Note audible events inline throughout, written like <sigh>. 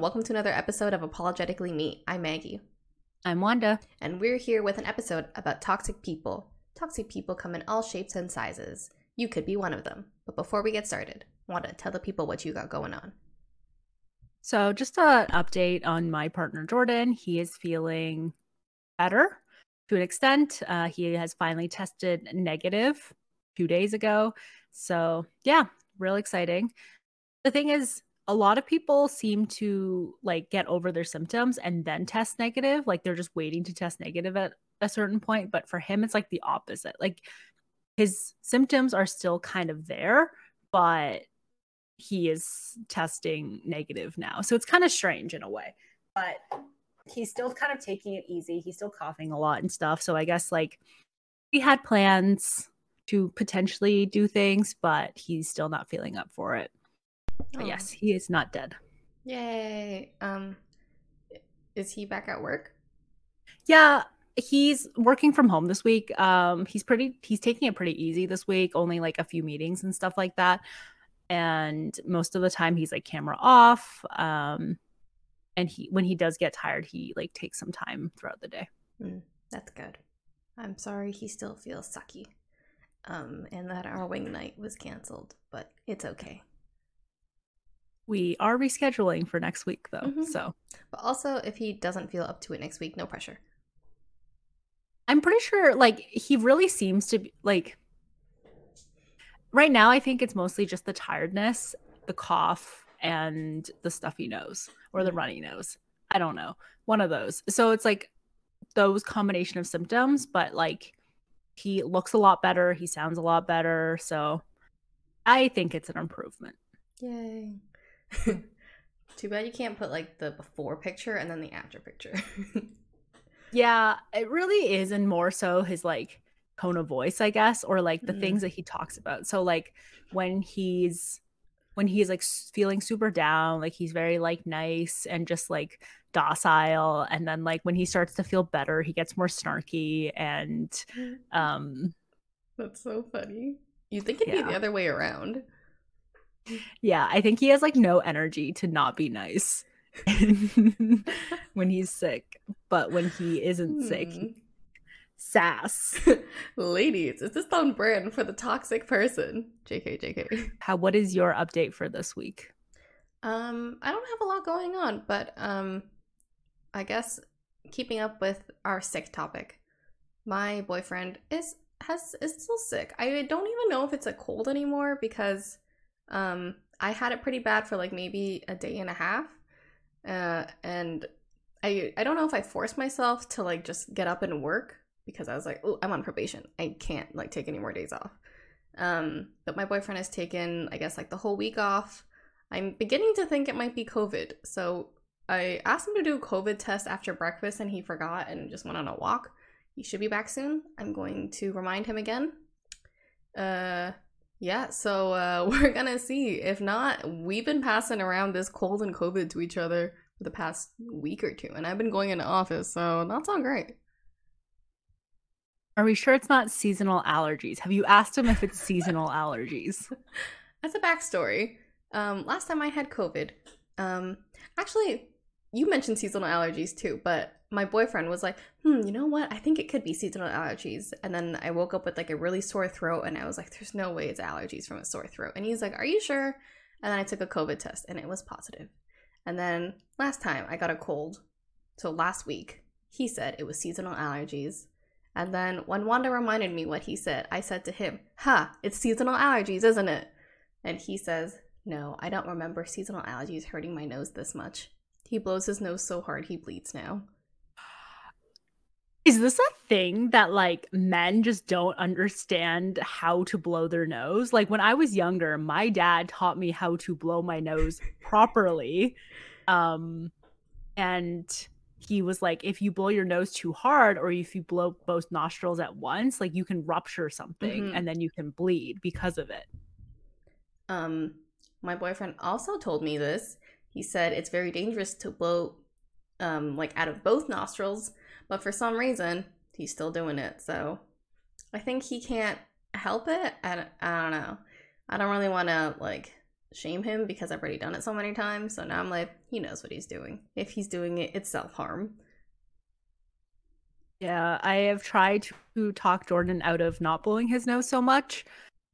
everyone. Welcome to another episode of Apologetically Me. I'm Maggie. I'm Wanda. And we're here with an episode about toxic people. Toxic people come in all shapes and sizes. You could be one of them. But before we get started, Wanda, tell the people what you got going on. So, just an update on my partner Jordan. He is feeling better to an extent. Uh, he has finally tested negative a few days ago. So, yeah, real exciting. The thing is, a lot of people seem to like get over their symptoms and then test negative. Like they're just waiting to test negative at a certain point. But for him, it's like the opposite. Like his symptoms are still kind of there, but he is testing negative now. So it's kind of strange in a way. But he's still kind of taking it easy. He's still coughing a lot and stuff. So I guess like he had plans to potentially do things, but he's still not feeling up for it. But yes, he is not dead. Yay. Um is he back at work? Yeah, he's working from home this week. Um he's pretty he's taking it pretty easy this week, only like a few meetings and stuff like that. And most of the time he's like camera off. Um and he when he does get tired, he like takes some time throughout the day. Mm, that's good. I'm sorry he still feels sucky. Um and that our wing night was canceled, but it's okay. We are rescheduling for next week though. Mm-hmm. So, but also if he doesn't feel up to it next week, no pressure. I'm pretty sure like he really seems to be like right now I think it's mostly just the tiredness, the cough and the stuffy nose or the mm-hmm. runny nose. I don't know. One of those. So it's like those combination of symptoms, but like he looks a lot better, he sounds a lot better, so I think it's an improvement. Yay. Too bad you can't put like the before picture and then the after picture. <laughs> yeah, it really is, and more so his like tone of voice, I guess, or like the mm. things that he talks about. So like when he's when he's like feeling super down, like he's very like nice and just like docile, and then like when he starts to feel better, he gets more snarky and um. That's so funny. You think it'd yeah. be the other way around? Yeah, I think he has like no energy to not be nice <laughs> when he's sick, but when he isn't sick, hmm. sass. <laughs> Ladies, is this on brand for the toxic person? JK, JK. How? What is your update for this week? Um, I don't have a lot going on, but um, I guess keeping up with our sick topic. My boyfriend is has is still sick. I don't even know if it's a cold anymore because um, I had it pretty bad for like maybe a day and a half. Uh, and I I don't know if I forced myself to like just get up and work because I was like, oh, I'm on probation. I can't like take any more days off. Um, but my boyfriend has taken, I guess, like the whole week off. I'm beginning to think it might be COVID. So I asked him to do a COVID test after breakfast and he forgot and just went on a walk. He should be back soon. I'm going to remind him again. Uh yeah, so uh, <laughs> we're gonna see. If not, we've been passing around this cold and COVID to each other for the past week or two, and I've been going into office, so that's all great. Are we sure it's not seasonal allergies? Have you asked him if it's seasonal allergies? <laughs> As a backstory, um, last time I had COVID, um, actually, you mentioned seasonal allergies too, but my boyfriend was like, hmm, you know what? I think it could be seasonal allergies. And then I woke up with like a really sore throat and I was like, there's no way it's allergies from a sore throat. And he's like, are you sure? And then I took a COVID test and it was positive. And then last time I got a cold. So last week, he said it was seasonal allergies. And then when Wanda reminded me what he said, I said to him, Ha, it's seasonal allergies, isn't it? And he says, No, I don't remember seasonal allergies hurting my nose this much. He blows his nose so hard he bleeds now. Is this a thing that like men just don't understand how to blow their nose? Like when I was younger, my dad taught me how to blow my nose properly. Um and he was like if you blow your nose too hard or if you blow both nostrils at once, like you can rupture something mm-hmm. and then you can bleed because of it. Um my boyfriend also told me this. He said it's very dangerous to blow um like out of both nostrils but for some reason, he's still doing it. So I think he can't help it. I don't, I don't know. I don't really want to like shame him because I've already done it so many times. So now I'm like, he knows what he's doing. If he's doing it, it's self harm. Yeah, I have tried to talk Jordan out of not blowing his nose so much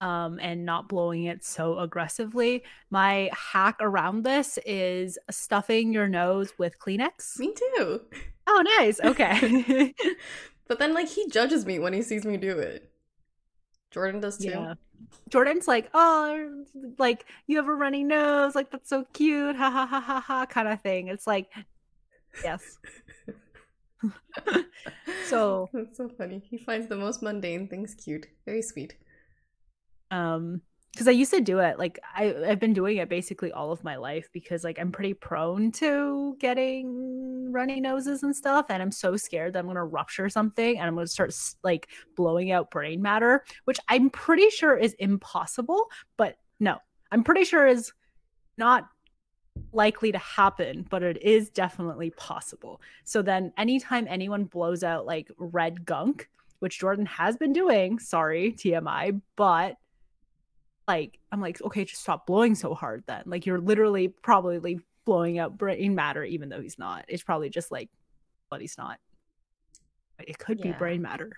um, and not blowing it so aggressively. My hack around this is stuffing your nose with Kleenex. Me too. Oh, nice. Okay. <laughs> <laughs> but then, like, he judges me when he sees me do it. Jordan does too. Yeah. Jordan's like, oh, like you have a runny nose, like that's so cute, ha ha ha ha ha, kind of thing. It's like, yes. <laughs> so that's so funny. He finds the most mundane things cute. Very sweet. Um, because I used to do it. Like I, I've been doing it basically all of my life because like I'm pretty prone to getting runny noses and stuff, and I'm so scared that I'm gonna rupture something and I'm gonna start like blowing out brain matter, which I'm pretty sure is impossible. But no, I'm pretty sure is not likely to happen, but it is definitely possible. So then anytime anyone blows out like red gunk, which Jordan has been doing, sorry, TMI, but like I'm like, okay, just stop blowing so hard then. Like you're literally probably blowing out brain matter, even though he's not. It's probably just like but he's not. It could yeah. be brain matter.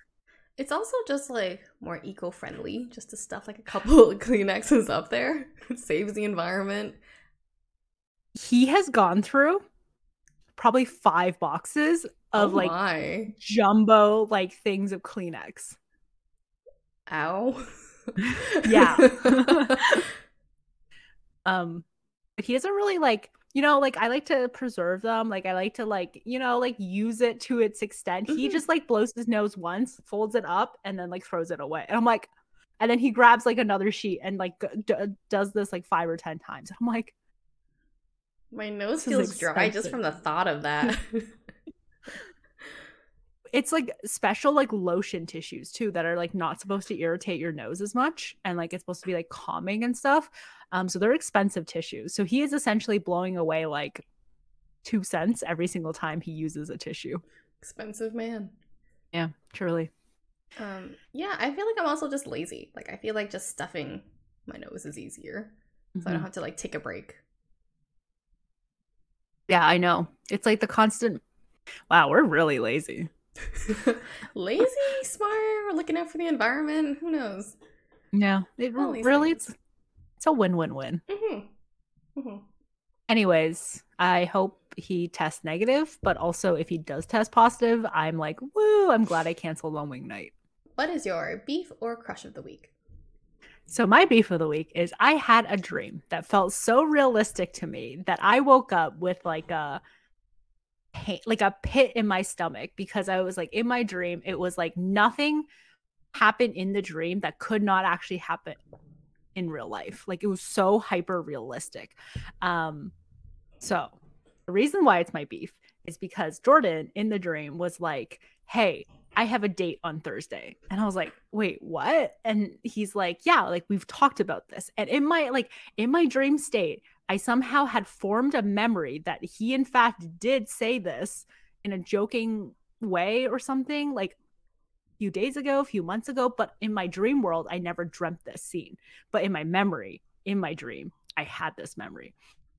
It's also just like more eco-friendly, just to stuff like a couple <laughs> of Kleenexes up there. <laughs> It saves the environment. He has gone through probably five boxes of oh like jumbo like things of Kleenex. Ow. <laughs> yeah. um, but he doesn't really like you know like i like to preserve them like i like to like you know like use it to its extent. Mm-hmm. he just like blows his nose once folds it up and then like throws it away. And i'm like and then he grabs like another sheet and like d- does this like five or ten times. <laughs> I'm like my nose feels dry just from the thought of that <laughs> <laughs> it's like special like lotion tissues too that are like not supposed to irritate your nose as much and like it's supposed to be like calming and stuff um so they're expensive tissues. So he is essentially blowing away like two cents every single time he uses a tissue. Expensive man. Yeah truly. Um yeah i feel like i'm also just lazy. Like i feel like just stuffing my nose is easier so mm-hmm. i don't mm-hmm. have to like take a break. Yeah i know. It's like the constant wow we're really lazy <laughs> lazy, smart, we're looking out for the environment. Who knows? Yeah, it really it's it's a win-win-win. Mm-hmm. Mm-hmm. Anyways, I hope he tests negative, but also if he does test positive, I'm like, woo! I'm glad I canceled on wing night. What is your beef or crush of the week? So my beef of the week is I had a dream that felt so realistic to me that I woke up with like a pain, like a pit in my stomach because I was like in my dream, it was like nothing happened in the dream that could not actually happen in real life. Like it was so hyper realistic. Um, so the reason why it's my beef is because Jordan in the dream was like, Hey, I have a date on Thursday. And I was like, wait, what? And he's like, yeah, like we've talked about this. And in my like in my dream state, I somehow had formed a memory that he, in fact, did say this in a joking way or something like a few days ago, a few months ago. But in my dream world, I never dreamt this scene. But in my memory, in my dream, I had this memory.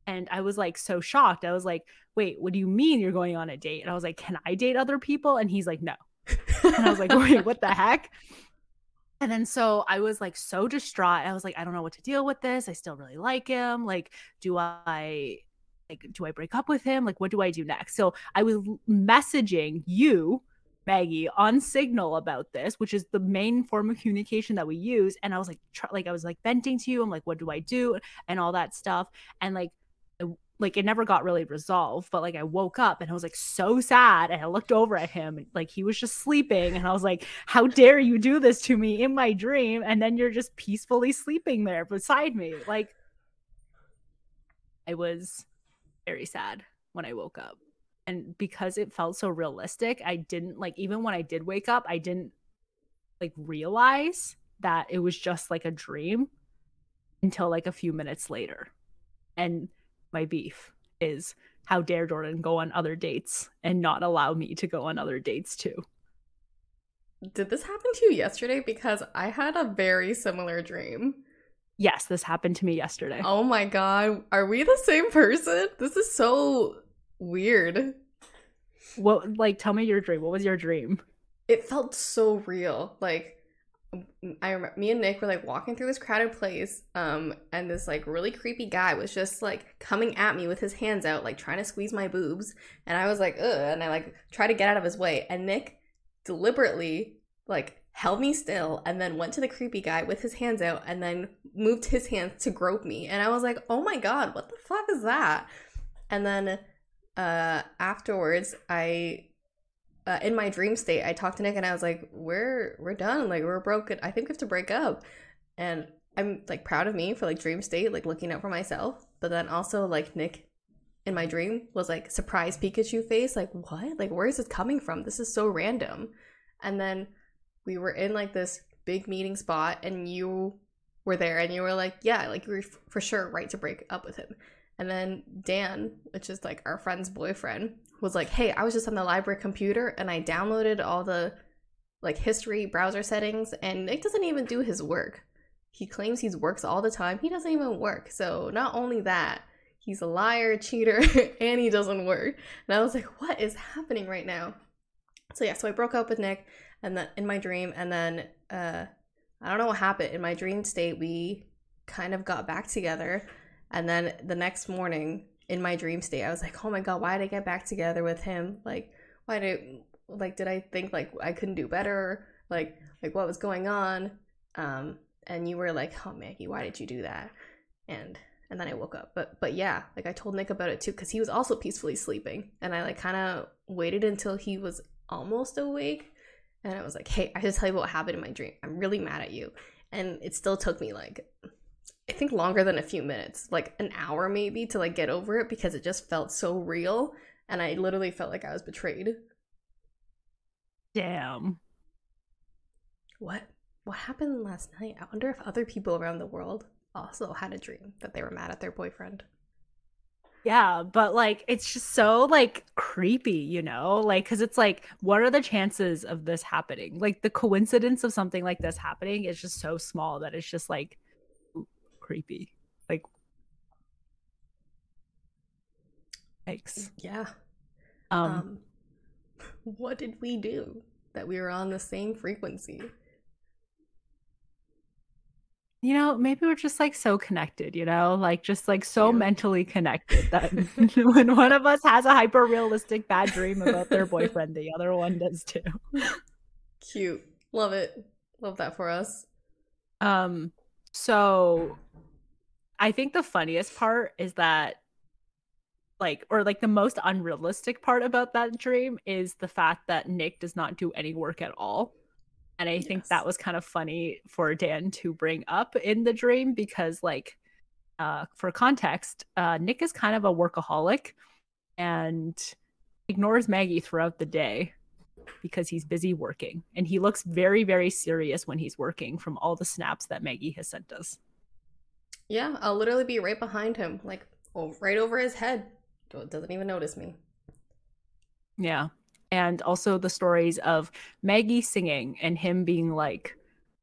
And I was like so shocked. I was like, wait, what do you mean you're going on a date? And I was like, can I date other people? And he's like, no. and I was like, <laughs> wait, what the heck? And then so I was like so distraught. I was like, I don't know what to deal with this. I still really like him. Like, do I like do I break up with him? Like, what do I do next? So I was messaging you, Maggie, on Signal about this, which is the main form of communication that we use. And I was like, tr- like I was like venting to you. I'm like, what do I do? And all that stuff. And like like it never got really resolved but like i woke up and i was like so sad and i looked over at him like he was just sleeping and i was like how dare you do this to me in my dream? And then you're just peacefully sleeping there beside me. Like i was very sad when i woke up. And because it felt so realistic i didn't like even when i did wake up i didn't like realize that it was just like a dream until like a few minutes later. And my beef is how dare Jordan go on other dates and not allow me to go on other dates too. Did this happen to you yesterday? Because I had a very similar dream. Yes, this happened to me yesterday. Oh my god, are we the same person? This is so weird. What like tell me your dream. What was your dream? It felt so real. Like I remember me and Nick were like walking through this crowded place, um, and this like really creepy guy was just like coming at me with his hands out, like trying to squeeze my boobs, and I was like, ugh, and I like tried to get out of his way, and Nick deliberately like held me still and then went to the creepy guy with his hands out and then moved his hands to grope me, and I was like, oh my god, what the fuck is that? And then uh afterwards, I uh, in my dream state, I talked to Nick and I was like, "We're we're done. Like we're broken. I think we have to break up." And I'm like proud of me for like dream state, like looking out for myself. But then also like Nick in my dream was like surprise Pikachu face, like what? Like where is this coming from? This is so random. And then we were in like this big meeting spot, and you were there, and you were like, "Yeah, like you were for sure right to break up with him." And then Dan, which is like our friend's boyfriend, was like, hey, I was just on the library computer and I downloaded all the like history browser settings and Nick doesn't even do his work. He claims he works all the time. He doesn't even work. So not only that, he's a liar, cheater, <laughs> and he doesn't work. And I was like, what is happening right now? So yeah, so I broke up with Nick and then in my dream and then uh I don't know what happened. In my dream state, we kind of got back together. And then the next morning, in my dream state. I was like, oh my god, why did I get back together with him? Like, why did like did I think like I couldn't do better? Like like what was going on? Um, and you were like, oh Maggie, why did you do that? And and then I woke up. But but yeah, like I told Nick about it too because he was also peacefully sleeping, and I like kind of waited until he was almost awake, and I was like, hey, I should tell you what happened in my dream. I'm really mad at you, and it still took me like I think longer than a few minutes, like an hour maybe to like get over it because it just felt so real and I literally felt like I was betrayed. Damn. What what happened last night? I wonder if other people around the world also had a dream that they were mad at their boyfriend. Yeah, but like it's just so like creepy, you know? Like cuz it's like what are the chances of this happening? Like the coincidence of something like this happening is just so small that it's just like creepy. Like, yikes. Yeah. Um, um, <laughs> what did we do that we were on the same frequency? You know, maybe we're just like so connected, you know, like just like so yeah. mentally connected that <laughs> when one of us has a hyper realistic bad dream about their <laughs> boyfriend, the other one does too. Cute. Love it. Love that for us. Um, so I think the funniest part is that like or like the most unrealistic part about that dream is the fact that Nick does not do any work at all. And I yes. think that was kind of funny for Dan to bring up in the dream because like uh for context, uh Nick is kind of a workaholic and ignores Maggie throughout the day because he's busy working and he looks very very serious when he's working from all the snaps that Maggie has sent us. Yeah, I'll literally be right behind him, like oh, right over his head. Doesn't even notice me. Yeah. And also the stories of Maggie singing and him being like,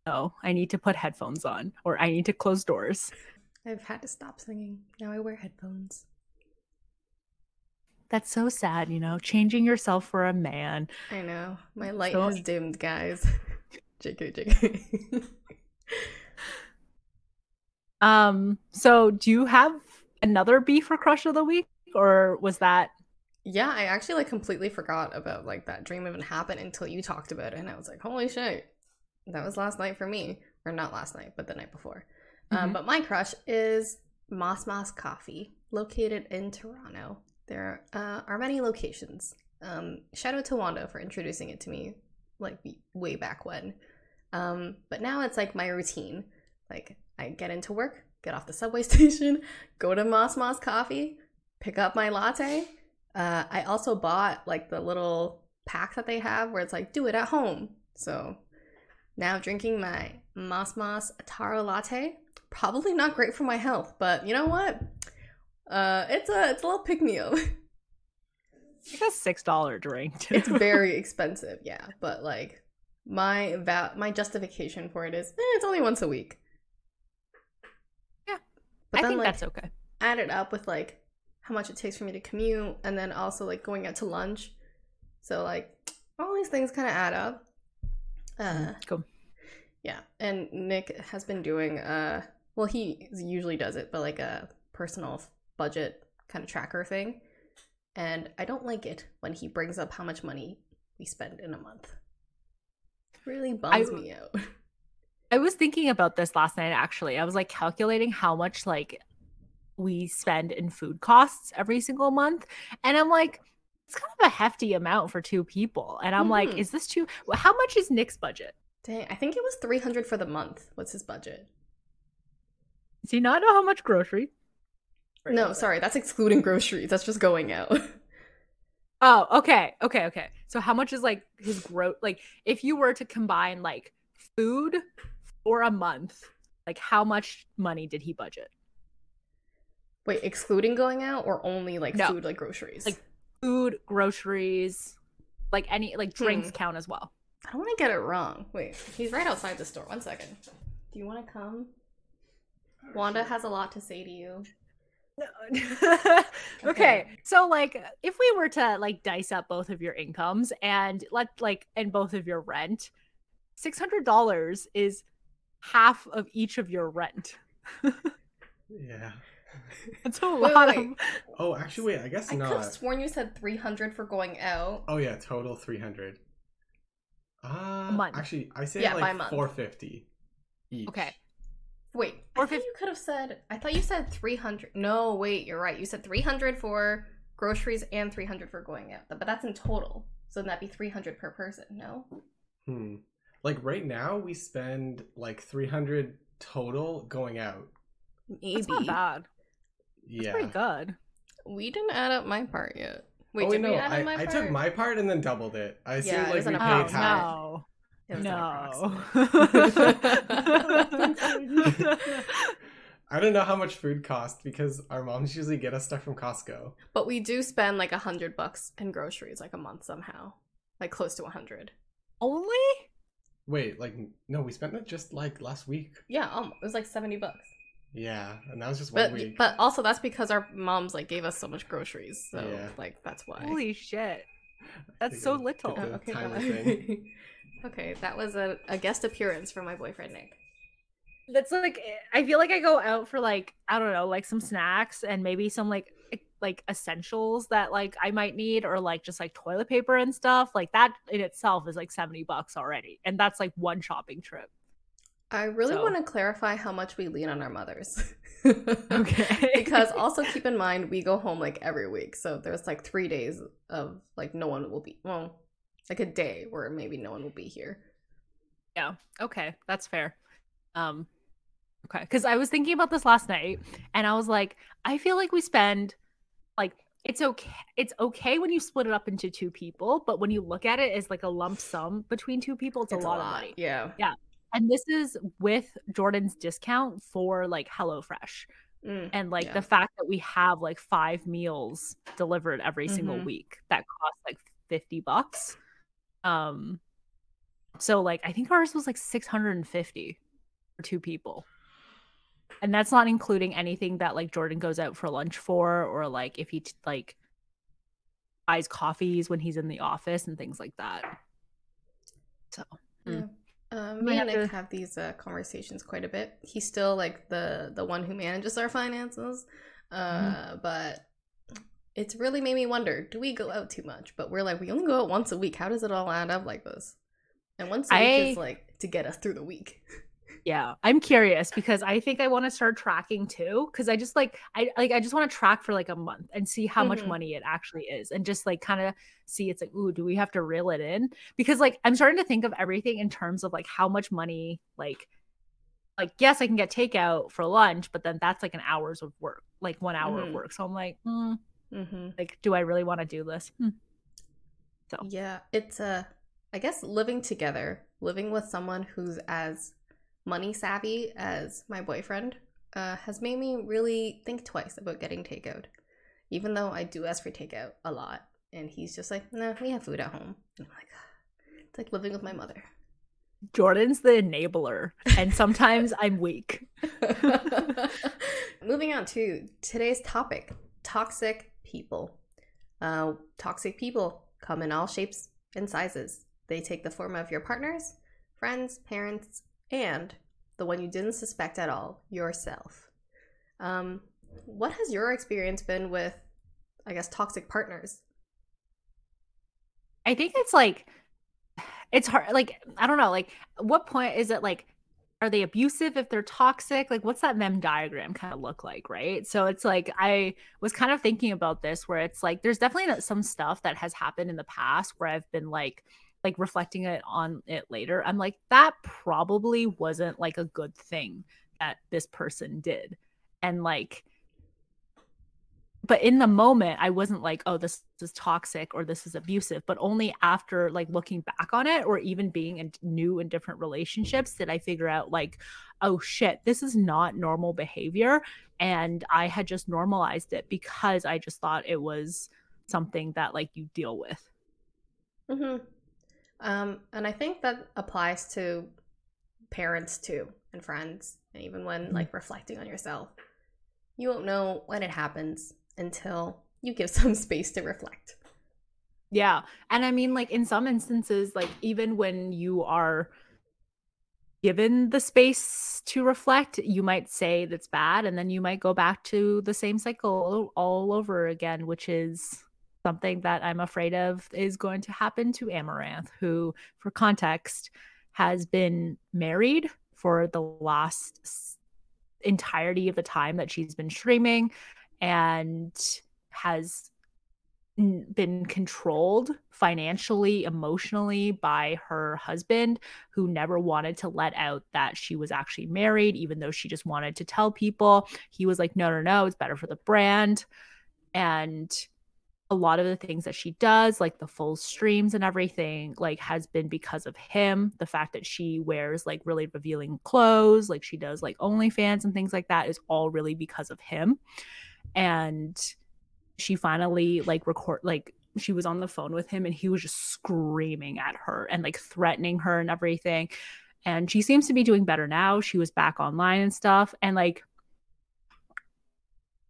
oh, I need to put headphones on or I need to close doors. I've had to stop singing. Now I wear headphones. That's so sad, you know, changing yourself for a man. I know. My light so- has dimmed, guys. <laughs> JK, JK. <laughs> Um, so do you have another beef or crush of the week, or was that? Yeah, I actually like completely forgot about like that dream even happened until you talked about it, and I was like, holy shit, that was last night for me, or not last night, but the night before. Um, mm-hmm. Um, but my crush is Mos Mos Coffee, located in Toronto. There uh, are many locations. Um, shout out to Wanda for introducing it to me, like way back when. Um, but now it's like my routine. Like I get into work, get off the subway <laughs> station, go to Mos Mos Coffee, pick up my latte. Uh, I also bought like the little pack that they have where it's like do it at home. So now drinking my Mos Mos Taro latte. Probably not great for my health, but you know what? Uh, it's a it's a little pick me up. <laughs> It's a six dollar drink. Too. It's very <laughs> expensive, yeah. But like my va- my justification for it is eh, it's only once a week. Yeah, but I then think like that's okay. add it up with like how much it takes for me to commute and then also like going out to lunch. So like all these things kind of add up. Uh Cool. yeah, and Nick has been doing uh well he usually does it, but like a personal budget kind of tracker thing. And I don't like it when he brings up how much money we spend in a month. It really bums I- me out. <laughs> I was thinking about this last night actually. I was like calculating how much like we spend in food costs every single month. And I'm like, it's kind of a hefty amount for two people. And I'm like, Mhm. is this too how much is Nick's budget? Dang, I think it was 300 for the month. What's his budget? Does he not know how much grocery? No, sorry, that's excluding groceries. That's just going out. <laughs> Oh, okay. Okay, okay. So how much is like his growth like if you were to combine like food for a month, like how much money did he budget? Wait, excluding going out or only like No. food like groceries? Like- Food, groceries, like any like drinks Hmm. count as well. I don't want to get it wrong. Wait, he's right outside the store. One second. Do you want to come? Wanda has a lot to say to you. <laughs> okay. Okay. So like if we were to like dice up both of your incomes and let like and both of your rent, $600 is half of each of your rent. Yeah. <laughs> That's a Wait, lot wait, of. Oh, actually, wait. I guess I could have sworn you said 300 for going out. Oh yeah, total three hundred. Uh, month. Actually, I say Yeah, by like month. four fifty each. Okay. Wait, I Or thought fif- you could have said. I thought you said 300. No, wait, you're right. You said 300 for groceries and 300 for going out. But that's in total. So then that'd be 300 per person, no? Hmm. Like right now, we spend like three hundred total going out. Maybe. That's not bad. That's Yeah. pretty good. We didn't add up my part yet. Wait, oh, did wait, we no, add I, up my I part? took my part and then doubled it. I assumed Yeah, it like was we an paid Oh, half. no. It was No. <laughs> <laughs> I don't know how much food costs because our moms usually get us stuff from Costco. But we do spend like a hundred bucks in groceries like a month somehow, like close to a hundred. Only? Wait, like no, we spent it just like last week. Yeah, um, it was like seventy bucks. Yeah, and that was just one But week. but also that's because our moms like gave us so much groceries, so Yeah. like that's why. Holy shit. That's so little. Oh, okay, timer bye. thing. <laughs> okay, that was a, a guest appearance from my boyfriend Nick. That's like I feel like I go out for like I don't know, like some snacks and maybe some like like essentials that like I might need or like just like toilet paper and stuff. Like that in itself is like 70 bucks already. And that's like one shopping trip. I really So- want to clarify how much we lean on our mothers. Okay. <laughs> <laughs> because also keep in mind we go home like every week, so there's like three days of like no one will be well, like a day where maybe no one will be here. Yeah. Okay, that's fair. Um okay, cuz I was thinking about this last night and I was like I feel like we spend like it's okay it's okay when you split it up into two people, but when you look at it as like a lump sum between two people, it's, a, lot of money. Yeah. Yeah. And this is with Jordan's discount for like HelloFresh. Mm. And like Yeah. the fact that we have like five meals delivered every single Mhm. week that cost like 50 bucks. Um so like I think ours was like 650 for two people. And that's not including anything that like Jordan goes out for lunch for or like if he t- like buys coffees when he's in the office and things like that. So, Yeah. Mm. Um, me and have Nick to- have these uh, conversations quite a bit. He's still like the the one who manages our finances, uh, Mm-hmm. but it's really made me wonder: Do we go out too much? But we're like, we only go out once a week. How does it all add up like this? And once a week is like to get us through the week. <laughs> Yeah, I'm curious because I think I want to start tracking too. Because I just like I like I just want to track for like a month and see how much Mhm. money it actually is, and just like kind of see it's like, ooh, do we have to reel it in? Because like I'm starting to think of everything in terms of like how much money, like, like yes, I can get takeout for lunch, but then that's like an hours of work, like one hour Mhm. of work. So I'm like, mm, Mm-hmm. like, do I really want to do this? Hmm. So Yeah, it's uh I guess living together, living with someone who's as money savvy as my boyfriend, uh, has made me really think twice about getting takeout. Even though I do ask for takeout a lot, and he's just like, "No, we have food at home." And I'm like, "Ah, it's like living with my mother. Jordan's the enabler, and sometimes I'm weak. <laughs> Moving on to today's topic toxic people. Uh, toxic people come in all shapes and sizes. They take the form of your partners, friends, parents, and the one you didn't suspect at all, yourself. Um, what has your experience been with, I guess, toxic partners? I think it's like <sighs> it's hard like I don't know, like what point is it like are they abusive if they're toxic? Like what's that Venn diagram kind of look like, right? So it's like I was kind of thinking about this where it's like there's definitely some stuff that has happened in the past where I've been like like reflecting it on it later. I'm like that probably wasn't like a good thing that this person did. And like but in the moment i wasn't like oh this is toxic or this is abusive but only after like looking back on it or even being in new and different relationships did i figure out like oh shit this is not normal behavior and i had just normalized it because i just thought it was something that like you deal with mm-hmm. um, and i think that applies to parents too and friends and even when mm-hmm. like reflecting on yourself you won't know when it happens until you give <laughs> some space to reflect. Yeah. And I mean, like, in some instances, like, even when you are given the space to reflect, you might say that's bad. And then you might go back to the same cycle all over again, which is something that I'm afraid of is going to happen to Amouranth, who, for context, has been married for the last entirety of the time that she's been streaming and has been controlled financially, emotionally by her husband, who never wanted to let out that she was actually married, even though she just wanted to tell people. He was like, no, no, no, it's better for the brand. And a lot of the things that she does, like the full streams and everything, like has been because of him. The fact that she wears like really revealing clothes, like she does like OnlyFans and things like that, is all really because of him and she finally like record like she was on the phone with him and he was just screaming at her and like threatening her and everything. And she seems to be doing better now. She was back online and stuff. And like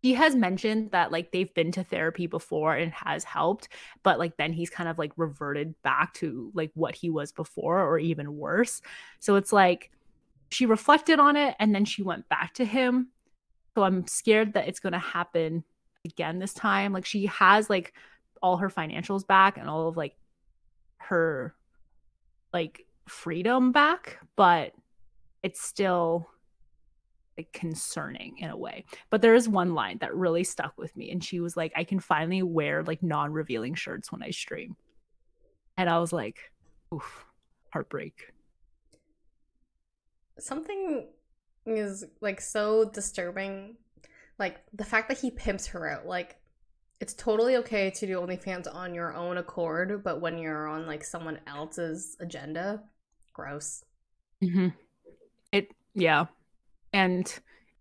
he has mentioned that like they've been to therapy before and has helped but like then he's kind of like reverted back to like what he was before or even worse. So it's like she reflected on it and then she went back to him so I'm scared that it's going to happen again this time. Like she has like all her financials back and all of like her like freedom back, but it's still like concerning in a way. But there is one line that really stuck with me and she was like I can finally wear like non-revealing shirts when I stream. And I was like, oof, heartbreak. Something is like so disturbing. Like the fact that he pimps her out. Like it's totally okay to do OnlyFans on your own accord, but when you're on like someone else's agenda, gross. Mm-hmm. It yeah, and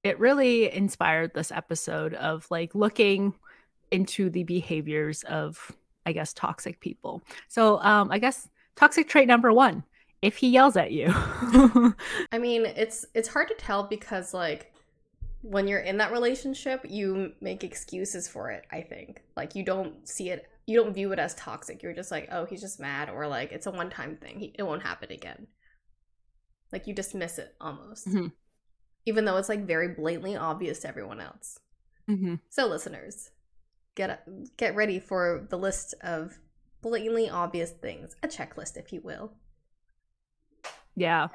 it really inspired this episode of like looking into the behaviors of I guess toxic people. So um I guess toxic trait number one if he yells at you. <laughs> I mean, it's it's hard to tell because like when you're in that relationship, you make excuses for it, I think. Like you don't see it you don't view it as toxic. You're just like, "Oh, he's just mad," or like it's a one-time thing. He, it won't happen again. Like you dismiss it almost. Mm-hmm. Even though it's like very blatantly obvious to everyone else. Mm-hmm. So listeners, get get ready for the list of blatantly obvious things, a checklist if you will. Yeah.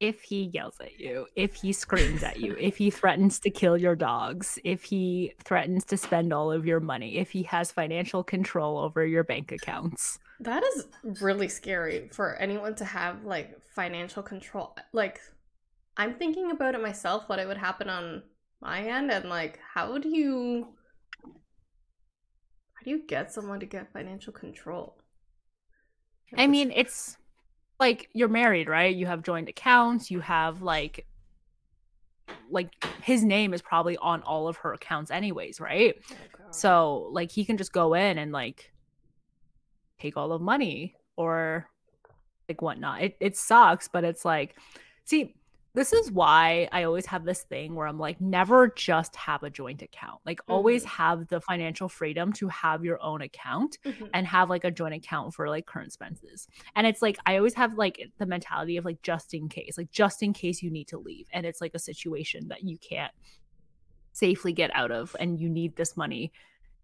If he yells at you, if he screams at you, if he threatens to kill your dogs, if he threatens to spend all of your money, if he has financial control over your bank accounts. That is really scary for anyone to have like financial control. Like, I'm thinking about it myself, what it would happen on my end, and like, how do you. How do you get someone to get financial control? I mean, it's like you're married, right? You have joint accounts, you have like like his name is probably on all of her accounts anyways, right? Oh, so like he can just go in and like take all the money or like whatnot. It it sucks, but it's like, see, this is why I always have this thing where I'm like, never just have a joint account. Like, always Mhm. have the financial freedom to have your own account Mhm. and have like a joint account for like current expenses. And it's like, I always have like the mentality of like, just in case, like, just in case you need to leave. And it's like a situation that you can't safely get out of and you need this money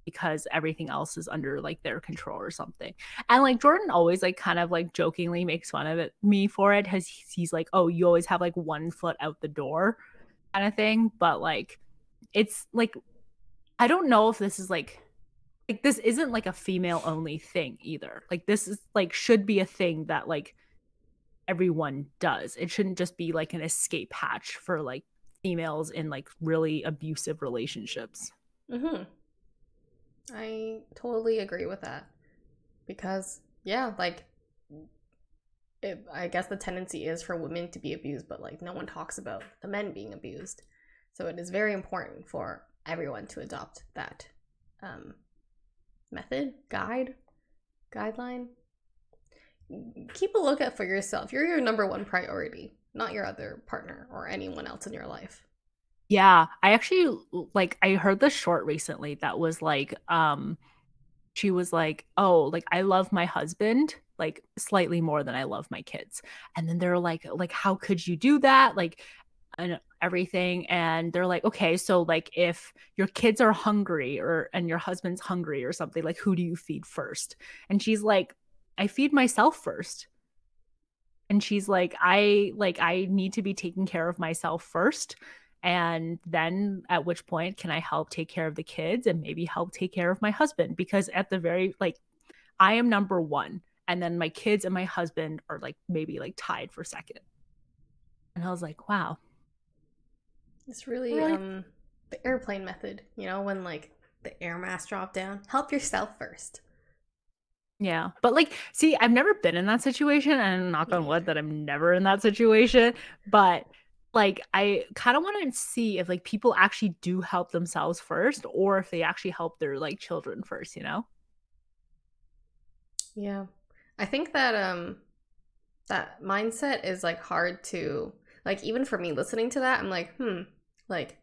because everything else is under like their control or something. And like Jordan always like kind of like jokingly makes fun of it me for it because he's like, oh, you always have like one foot out the door kind of thing. But like it's like I don't know if this is like like this isn't like a female only thing either. Like this is like should be a thing that like everyone does. It shouldn't just be like an escape hatch for like females in like really abusive relationships. Mm-hmm. I totally agree with that. Because, yeah, like, it, I guess the tendency is for women to be abused, but, like, no one talks about the men being abused. So it is very important for everyone to adopt that um, method, guide, guideline. Keep a lookout for yourself. You're your number one priority, not your other partner or anyone else in your life. Yeah, I actually like I heard this short recently that was like um she was like, "Oh, like I love my husband like slightly more than I love my kids." And then they're like like how could you do that? Like and everything and they're like, "Okay, so like if your kids are hungry or and your husband's hungry or something, like who do you feed first?" And she's like, "I feed myself first." And she's like, "I like I need to be taking care of myself first." And then at which point can i help take care of the kids and maybe help take care of my husband because at the very like i am number one and then my kids and my husband are like maybe like tied for second and i was like wow It's really, Really? um the airplane method, you know, when like the air mask drop down. Help yourself first. yeah but like see i've never been in that situation and knock Me on wood neither. that i'm never in that situation but like i kind of want to see if like people actually do help themselves first or if they actually help their like children first you know Yeah. I think that um that mindset is like hard to like even for me listening to that, I'm like, hmm, like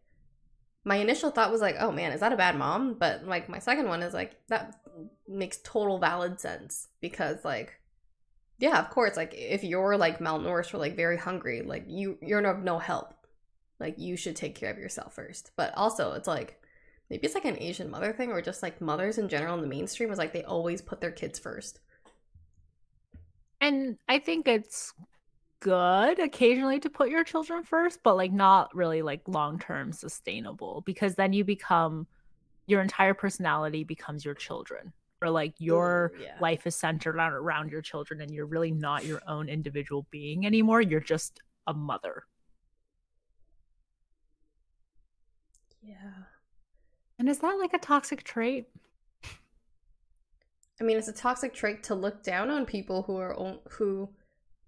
my initial thought was like, oh man, is that a bad mom? But like my second one is like that makes total valid sense because like yeah, of course, like if you're like malnourished or like very hungry, like you you're of no help. Like you should take care of yourself first. But also it's like maybe it's like an Asian mother thing or just like mothers in general in the mainstream is like they always put their kids first. And I think it's good occasionally to put your children first, but like not really like long term sustainable because then you become your entire personality becomes your children or like your Ooh, yeah. life is centered around, around your children and you're really not your own individual being anymore. You're just a mother. Yeah. And is that like a toxic trait? I mean, it's a toxic trait to look down on people who are on- who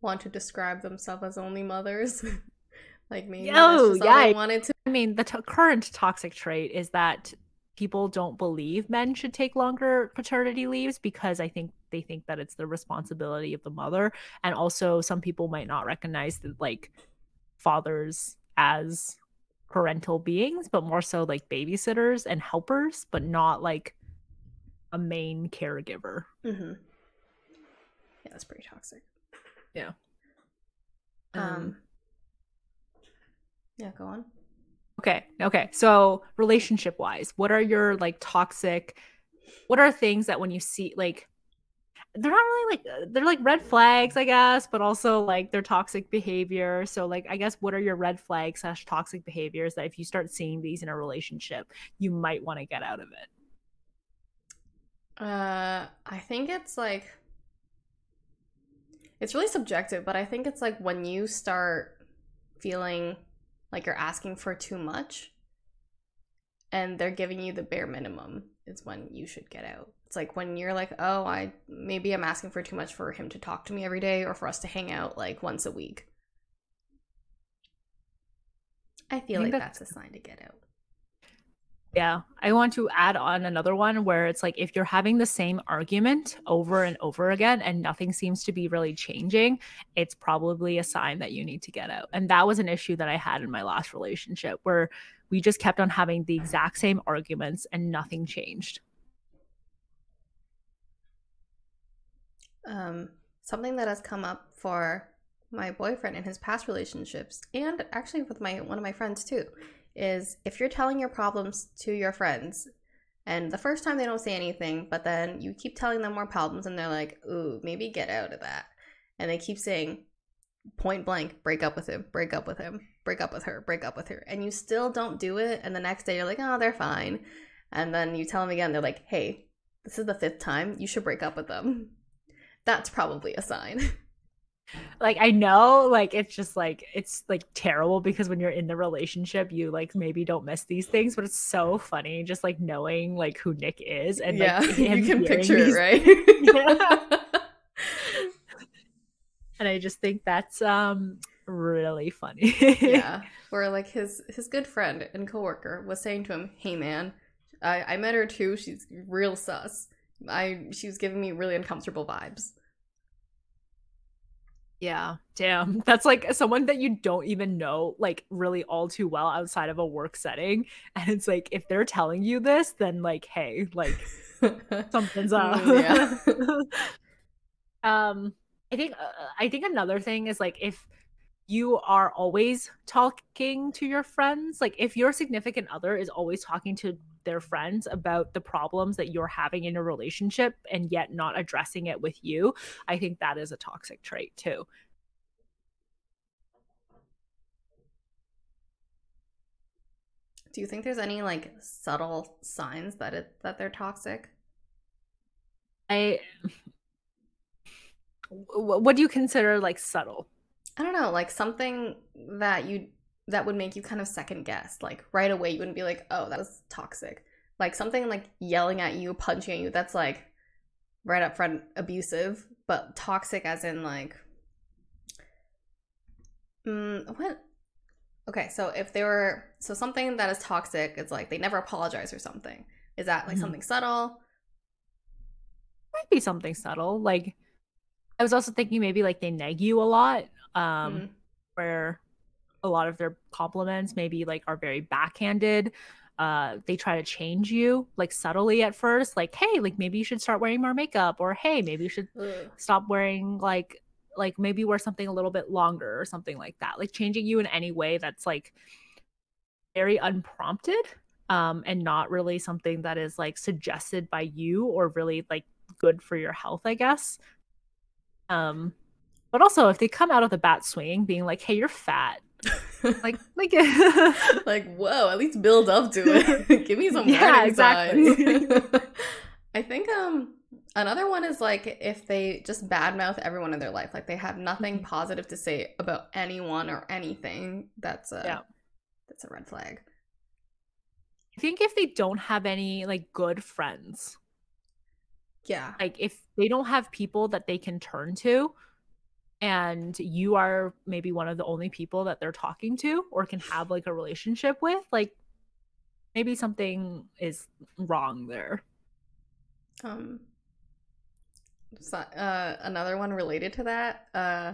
want to describe themselves as only mothers. <laughs> like me Oh, just all they yeah. wanted to. I mean, the t- current toxic trait is that people don't believe men should take longer paternity leaves because I think they think that it's the responsibility of the mother. And also, some people might not recognize that, like, fathers as parental beings, but more so like babysitters and helpers, but not like a main caregiver. hmm Yeah, that's pretty toxic. Yeah. Um. Um, Yeah, go on. Okay. Okay. So, relationship wise, what are your like toxic? What are things that when you see like they're not really like uh, they're like red flags, I guess, but also like they're toxic behavior. So, like, I guess what are your red flags slash toxic behaviors that if you start seeing these in a relationship, you might want to get out of it? Uh, I think it's like it's really subjective, but I think it's like when you start feeling like you're asking for too much and they're giving you the bare minimum is when you should get out. It's like when you're like, "Oh, I maybe I'm asking for too much for him to talk to me every day or for us to hang out like once a week." I feel think like that's- that's a sign to get out. Yeah, I want to add on another one where it's like if you're having the same argument over and over again and nothing seems to be really changing, it's probably a sign that you need to get out. And that was an issue that I had in my last relationship where we just kept on having the exact same arguments and nothing changed. Um, something that has come up for my boyfriend in his past relationships, and actually with my one of my friends too, is if you're telling your problems to your friends, and the first time they don't say anything, but then you keep telling them more problems, and they're like, "Ooh, maybe get out of that," and they keep saying, point blank, break up with him, break up with him, break up with her, break up with her, and you still don't do it, and the next day you're like, "Oh, they're fine," and then you tell them again, they're like, "Hey, this is the fifth time, you should break up with them." That's probably a sign. <laughs> like I know like it's just like it's like terrible because when you're in the relationship you like maybe don't miss these things but it's so funny just like knowing like who Nick is and yeah, like, <laughs> you can picture these... it, right? yeah. <laughs> <laughs> and I just think that's um really funny. yeah, where like his his good friend and coworker was saying to him, "Hey man, I I met her too. She's real sus. I she was giving me really uncomfortable vibes." Yeah, damn. <laughs> That's like someone that you don't even know like really all too well outside of a work setting. <laughs> And it's like if they're telling you this, then like, hey, like something's <laughs> up. Yeah. um I think uh, I think another thing is like if you are always talking to your friends, like if your significant other is always talking to their friends about the problems that you're having in a relationship and yet not addressing it with you, I think that is a toxic trait too. Do you think there's any like subtle signs that it that they're toxic? I what do you consider like subtle? I don't know, like something that you that would make you kind of second guess. Like right away, you wouldn't be like, oh, that was toxic. Like something like yelling at you, punching at you, that's like right up front abusive, but toxic as in like, mm, what? Okay, so if they were, so something that is toxic, it's like they never apologize or something. Is that like mm-hmm. something subtle? Might be something subtle. Like, I was also thinking maybe like they nag you a lot, um, mm-hmm. where a lot of their compliments maybe like are very backhanded. Uh they try to change you like subtly at first like hey like maybe you should start wearing more makeup or hey maybe you should Ugh. stop wearing like like maybe wear something a little bit longer or something like that like changing you in any way that's like very unprompted um and not really something that is like suggested by you or really like good for your health i guess. Um but also if they come out of the bat swinging being like hey you're fat like <laughs> like <laughs> like whoa at least build up to it. <laughs> Give me some yeah exactly. i think um another one is like if they just badmouth everyone in their life like they have nothing mm-hmm. positive to say about anyone or anything that's a yeah. that's a red flag. I think if they don't have any like good friends yeah. like if they don't have people that they can turn to and you are maybe one of the only people that they're talking to or can have like a relationship with like maybe something is wrong there. Um so, uh another one related to that uh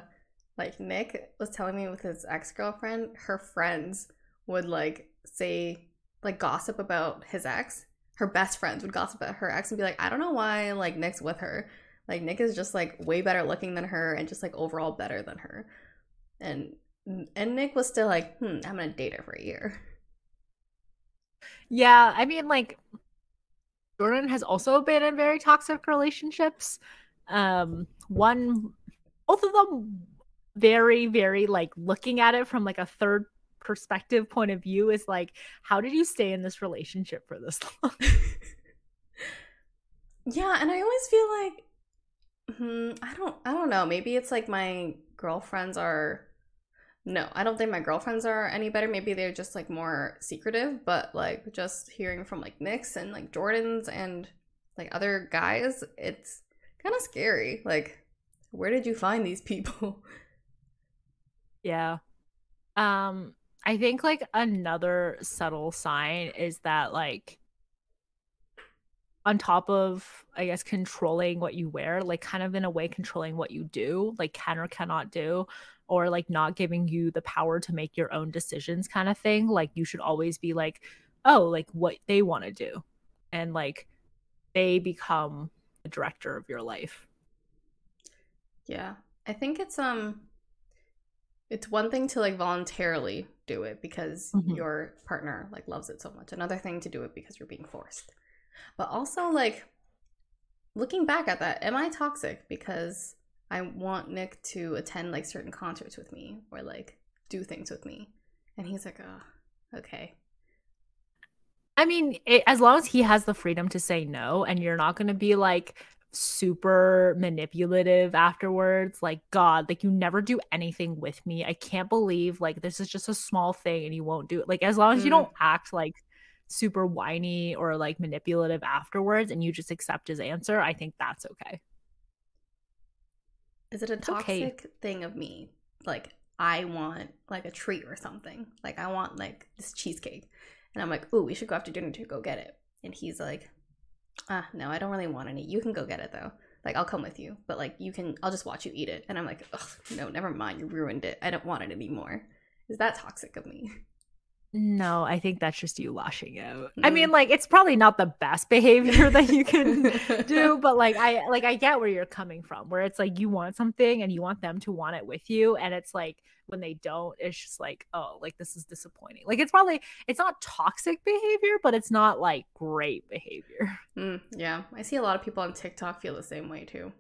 like nick was telling me with his ex-girlfriend her friends would like say like gossip about his ex. Her best friends would gossip about her ex and be like i don't know why like nick's with her like Nick is just like way better looking than her and just like overall better than her. And and Nick was still like, "Hmm, I'm to date her for a year." Yeah, I mean like Jordan has also been in very toxic relationships. Um one both of them very very like looking at it from like a third perspective point of view is like how did you stay in this relationship for this long? <laughs> yeah, and I always feel like Hmm, I don't I don't know. Maybe it's like my girlfriends are no, I don't think my girlfriends are any better. Maybe they're just like more secretive, but like just hearing from like Nick's and like Jordan's and like other guys, it's kind of scary. Like where did you find these people? <laughs> Yeah. Um I think like another subtle sign is that like on top of I guess controlling what you wear, like kind of in a way controlling what you do, like can or cannot do, or like not giving you the power to make your own decisions kind of thing. Like you should always be like, oh, like what they want to do. And like they become the director of your life. Yeah. I think it's um it's one thing to like voluntarily do it because Mhm. your partner like loves it so much. Another thing to do it because you're being forced. But also like looking back at that, am I toxic because I want Nick to attend like certain concerts with me or like do things with me? And he's like, "Oh, okay." I mean, it, as long as he has the freedom to say no and you're not going to be like super manipulative afterwards, like, God, like, you never do anything with me. I can't believe, like, this is just a small thing and you won't do it. Like, as long as you Mm. don't act like super whiny or like manipulative afterwards and you just accept his answer, I think that's okay. Is it a It's okay. toxic thing of me? Like I want like a treat or something. Like I want like this cheesecake. And I'm like, ooh, we should go after dinner to go get it. And he's like, ah, no, I don't really want any. You can go get it though. Like I'll come with you, but like you can I'll just watch you eat it. And I'm like, no, never mind, you ruined it. I don't want it anymore. Is that toxic of me? No, I think that's just you lashing out. I Mm. mean, like, it's probably not the best behavior that you can do <laughs> but like i like i get where you're coming from where it's like you want something and you want them to want it with you and it's like when they don't it's just like oh like this is disappointing like it's probably it's not toxic behavior but it's not like great behavior Mm, yeah. I see a lot of people on TikTok feel the same way too.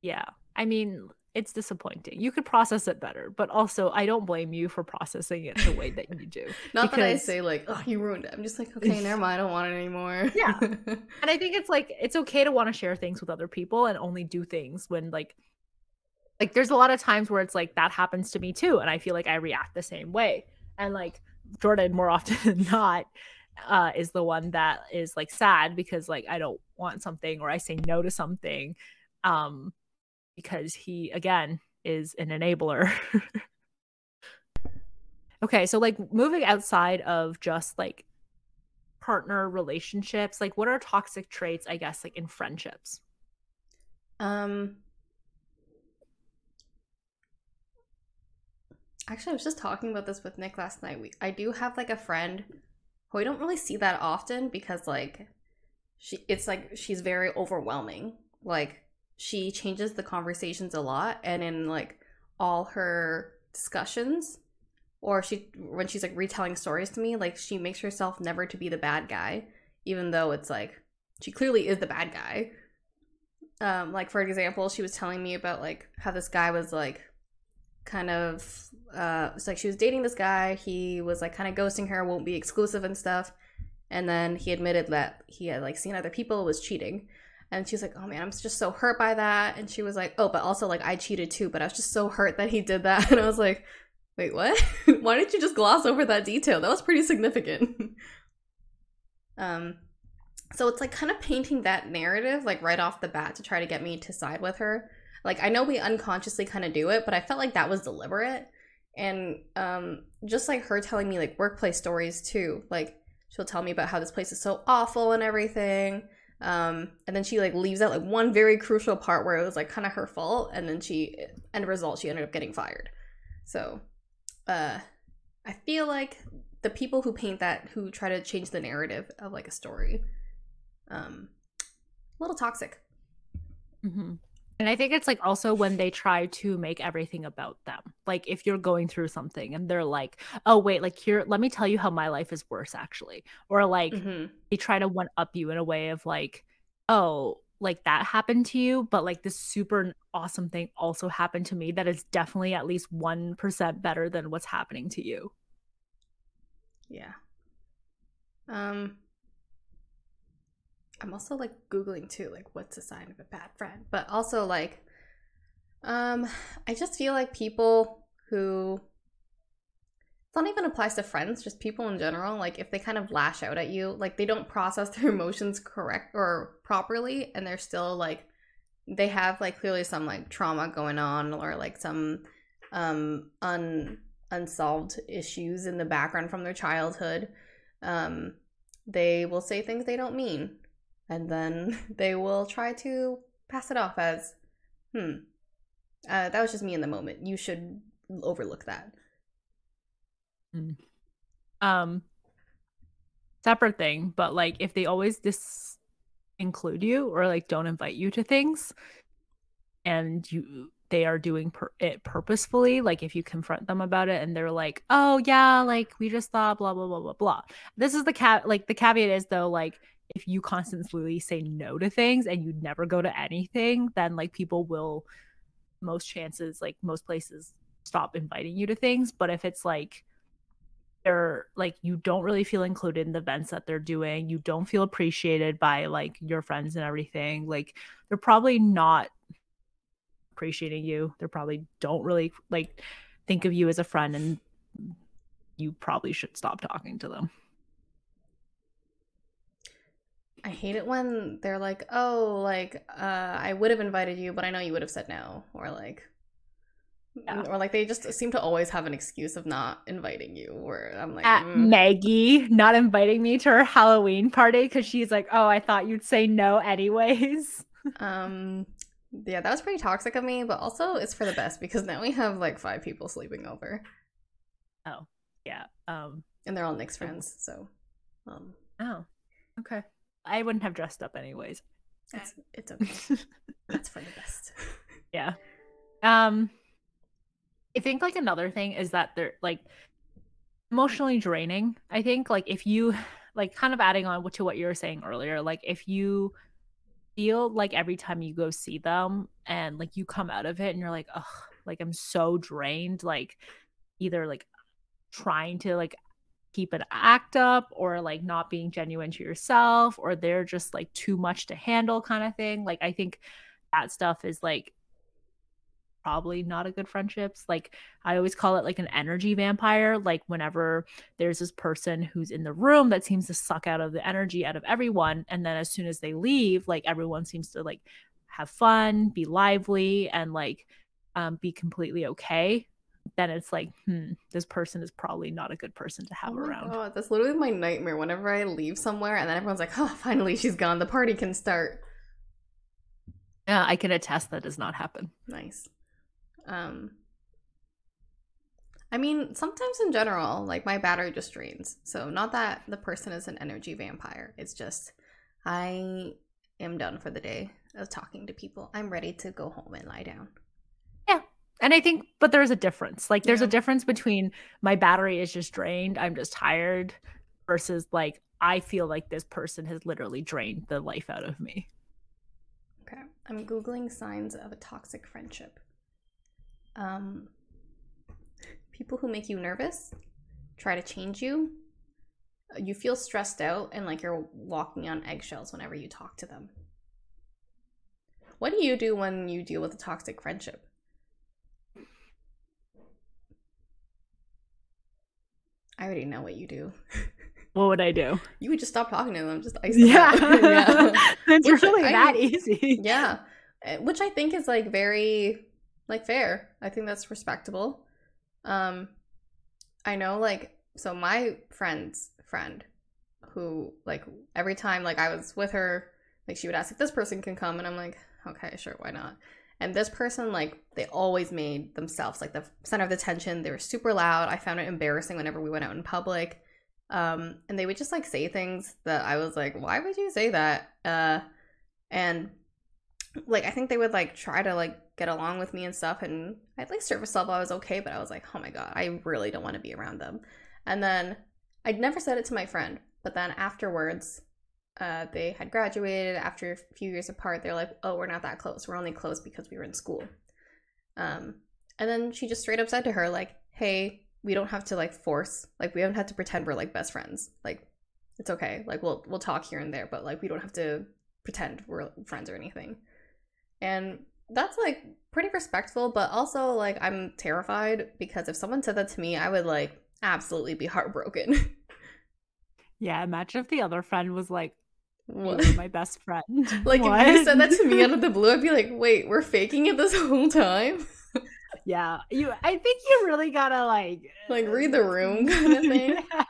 yeah i mean it's disappointing you could process it better but also i don't blame you for processing it the way that you do <laughs> Not that I say like, oh, you ruined it. I'm just like, okay, never mind. I don't want it anymore. <laughs> Yeah. <laughs> And I think it's like it's okay to want to share things with other people and only do things when like like there's a lot of times where it's like that happens to me too and I feel like I react the same way. And like Jordan more often than not uh is the one that is like sad because like I don't want something or I say no to something um because he again is an enabler. <laughs> okay, so like moving outside of just like partner relationships like what are toxic traits i guess like in friendships Um Actually, I was just talking about this with Nick last night. We I do have like a friend who I don't really see that often because like she it's like she's very overwhelming. Like she changes the conversations a lot and in like all her discussions or she when she's like retelling stories to me, like she makes herself never to be the bad guy even though it's like she clearly is the bad guy. Um like for example she was telling me about like how this guy was like kind of uh it's like she was dating this guy he was like kind of ghosting her won't be exclusive and stuff and then he admitted that he had like seen other people was cheating and she's like oh man i'm just so hurt by that and she was like oh but also like i cheated too but i was just so hurt that he did that <laughs> and i was like wait what <laughs> why didn't you just gloss over that detail that was pretty significant <laughs> um so it's like kind of painting that narrative like right off the bat to try to get me to side with her. Like I know we unconsciously kind of do it, but I felt like that was deliberate. And um just like her telling me like workplace stories too. Like she'll tell me about how this place is so awful and everything. Um and then she like leaves out like one very crucial part where it was like kind of her fault and then she end result she ended up getting fired. So uh I feel like the people who paint that who try to change the narrative of like a story um a little toxic Mhm. And i think it's like also when they try to make everything about them like if you're going through something and they're like oh wait like here let me tell you how my life is worse actually. Or like Mhm. they try to one up you in a way of like oh like that happened to you but like this super awesome thing also happened to me that is definitely at least 1% better than what's happening to you. Yeah. Um i'm also like googling too like what's a sign of a bad friend but also like um i just feel like people who it's not even applies to friends just people in general like if they kind of lash out at you like they don't process their <laughs> emotions correct or properly and they're still like they have like clearly some like trauma going on or like some um un unsolved issues in the background from their childhood. Um, they will say things they don't mean, and then <laughs> they will try to pass it off as, hmm, uh, that was just me in the moment. You should overlook that. Mm. Um, separate thing, but like if they always dis include you or like don't invite you to things, and you they are doing per- it purposefully, like if you confront them about it and they're like, "Oh yeah, like we just thought blah blah blah blah blah." This is the cat like the caveat is though like if you constantly say no to things and you never go to anything, then like people will most chances like most places stop inviting you to things, but if it's like they're like you don't really feel included in the events that they're doing, you don't feel appreciated by like your friends and everything, like they're probably not appreciating you. They probably don't really like think of you as a friend and you probably should stop talking to them. I hate it when they're like, "Oh, like uh I would have invited you, but I know you would have said no." Or like yeah. or like they just seem to always have an excuse of not inviting you where I'm like mm. Maggie not inviting me to her Halloween party cuz she's like, "Oh, I thought you'd say no anyways." um yeah, that was pretty toxic of me, but also it's for the best because now we have like five people sleeping over. Oh, yeah. Um and they're all Nick's friends, so um Oh. Okay. I wouldn't have dressed up anyways. It's it's okay. <laughs> That's for the best. <laughs> Yeah. Um I think like another thing is that they're like emotionally draining. I think like if you like kind of adding on to what you were saying earlier, like if you feel like every time you go see them and like you come out of it and you're like, oh, like I'm so drained, like either like trying to like keep an act up or like not being genuine to yourself or they're just like too much to handle kind of thing. Like I think that stuff is like probably not a good friendships. Like I always call it like an energy vampire. Like whenever there's this person who's in the room that seems to suck out of the energy out of everyone, and then as soon as they leave, like everyone seems to like have fun, be lively, and like um, be completely okay. Then it's like, hmm, this person is probably not a good person to have oh around. God, that's literally my nightmare. Whenever I leave somewhere and then everyone's like, oh, finally she's gone, the party can start. Yeah, I can attest that does not happen. Nice. Um, I mean, sometimes in general, like my battery just drains. So, not that the person is an energy vampire. It's just I am done for the day of talking to people. I'm ready to go home and lie down. And I think, but there's a difference. Like, there's yeah. a difference between my battery is just drained, I'm just tired, versus like, I feel like this person has literally drained the life out of me. Okay. I'm Googling signs of a toxic friendship um, people who make you nervous try to change you you feel stressed out and like you're walking on eggshells whenever you talk to them what do you do when you deal with a toxic friendship i already know what you do <laughs> what would i do you would just stop talking to them just ice them yeah, <laughs> yeah. <laughs> it's which really I, that easy yeah eh, which i think is like very like fair. I think that's respectable. Um I know like so my friend's friend who like every time like I was with her, like she would ask if this person can come and I'm like, okay, sure, why not? And this person like they always made themselves like the center of the attention. They were super loud. I found it embarrassing whenever we went out in public. Um and they would just like say things that I was like, why would you say that? Uh and like I think they would like try to like get along with me and stuff and I'd like surface level I was okay, but I was like, oh my god, I really don't want to be around them. And then I'd never said it to my friend, but then afterwards, uh, they had graduated after a few years apart. They're like, oh, we're not that close. We're only close because we were in school. Um, and then she just straight up said to her, like, hey, we don't have to like force, like, we don't have to pretend we're like best friends. Like, it's okay. Like, we'll we'll talk here and there, but like, we don't have to pretend we're friends or anything. And that's like pretty respectful, but also like I'm terrified because if someone said that to me, I would like absolutely be heartbroken. <laughs> yeah, imagine if the other friend was like, what? my best friend. <laughs> <laughs> like what? if you said that to me out of the blue, I'd be like, wait, we're faking it this whole time. <laughs> yeah. You I think you really gotta like like read the room kind of thing. Yeah.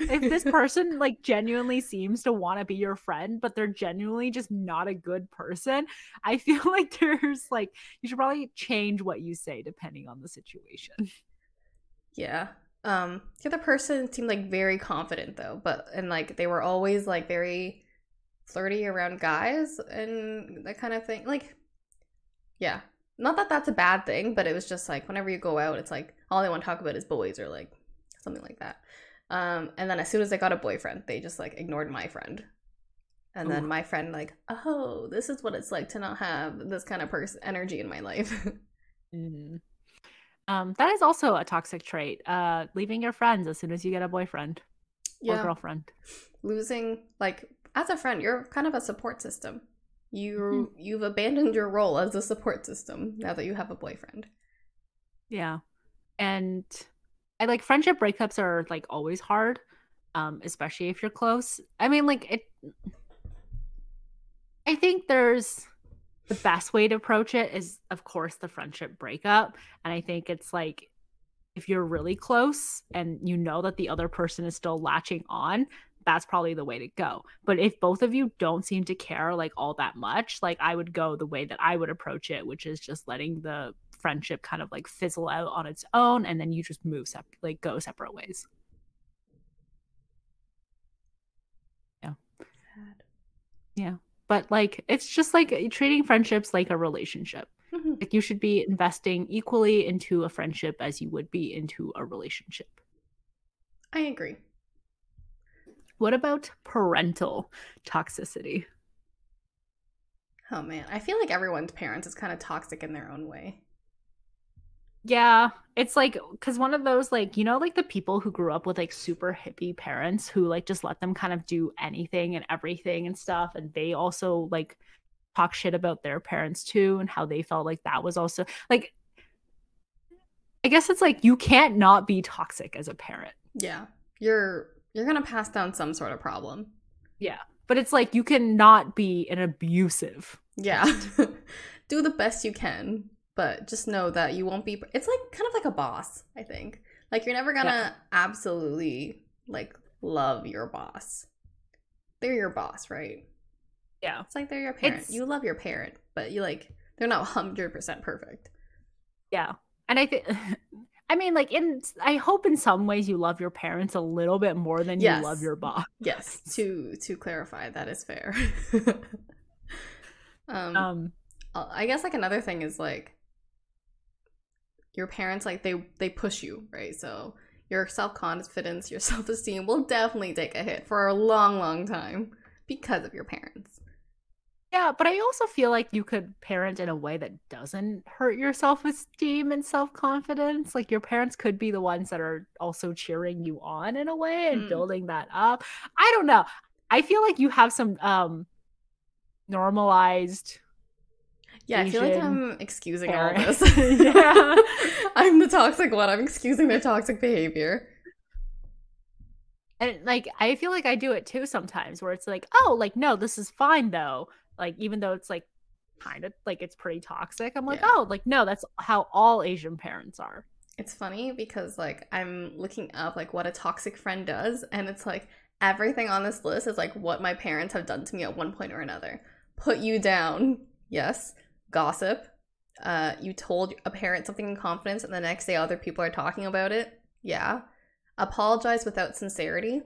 If this person like genuinely seems to want to be your friend, but they're genuinely just not a good person, I feel like there's like you should probably change what you say depending on the situation. Yeah. Um, the other person seemed like very confident though, but and like they were always like very flirty around guys and that kind of thing. Like, yeah, not that that's a bad thing, but it was just like whenever you go out, it's like all they want to talk about is boys or like something like that. Um, and then as soon as I got a boyfriend, they just like ignored my friend. And then my friend like, oh, this is what it's like to not have this kind of person energy in my life. <laughs> Mhm. Um, that is also a toxic trait. Uh, leaving your friends as soon as you get a boyfriend or girlfriend. losing like as a friend you're kind of a support system you you've abandoned your role as a support system now that you have a boyfriend Yeah. And I like friendship breakups are like always hard, um, especially if you're close. I mean, like it I think there's the best way to approach it is of course the friendship breakup. And I think it's like if you're really close and you know that the other person is still latching on, that's probably the way to go. But if both of you don't seem to care like all that much, like I would go the way that I would approach it, which is just letting the friendship kind of like fizzle out on its own and then you just move sep- like go separate ways. Yeah. Yeah. But like it's just like treating friendships like a relationship. Mhm. Like you should be investing equally into a friendship as you would be into a relationship. i agree What about parental toxicity? oh man i feel like everyone's parents is kind of toxic in their own way Yeah, it's like because one of those like you know like the people who grew up with like super hippie parents who like just let them kind of do anything and everything and stuff, and they also like talk shit about their parents too and how they felt like that was also like. I guess it's like you can't not be toxic as a parent. yeah you're you're gonna pass down some sort of problem. Yeah, but it's like you cannot be an abusive. yeah. <laughs> do the best you can but just know that you won't be it's like kind of like a boss i think. Like you're never gonna absolutely like love your boss. They're your boss right? Yeah. it's like they're your parent. It's- you love your parent but you like they're not <laughs> 100% perfect. Yeah. And I think <laughs> I mean like in I hope in some ways you love your parents a little bit more than Yes. you love your boss. yes to to clarify that is fair <laughs> um, Um uh, i guess like another thing is like your parents like they they push you right so your self-confidence your self-esteem will definitely take a hit for a long long time because of your parents yeah, but I also feel like you could parent in a way that doesn't hurt your self-esteem and self-confidence. Like your parents could be the ones that are also cheering you on in a way and Mm. building that up. I don't know. I feel like you have some um normalized yeah i feel like i'm excusing all this <laughs> Yeah. <laughs> i'm the toxic one i'm excusing their toxic behavior And like I feel like I do it too sometimes where it's like, oh, like no, this is fine though. Like even though it's like kind of like it's pretty toxic, I'm like, Yeah. oh, like no, that's how all Asian parents are. It's funny because like I'm looking up like what a toxic friend does and it's like everything on this list is like what my parents have done to me at one point or another. Put you down. Yes. Gossip. Uh you told a parent something in confidence and the next day other people are talking about it. Yeah. Apologize without sincerity.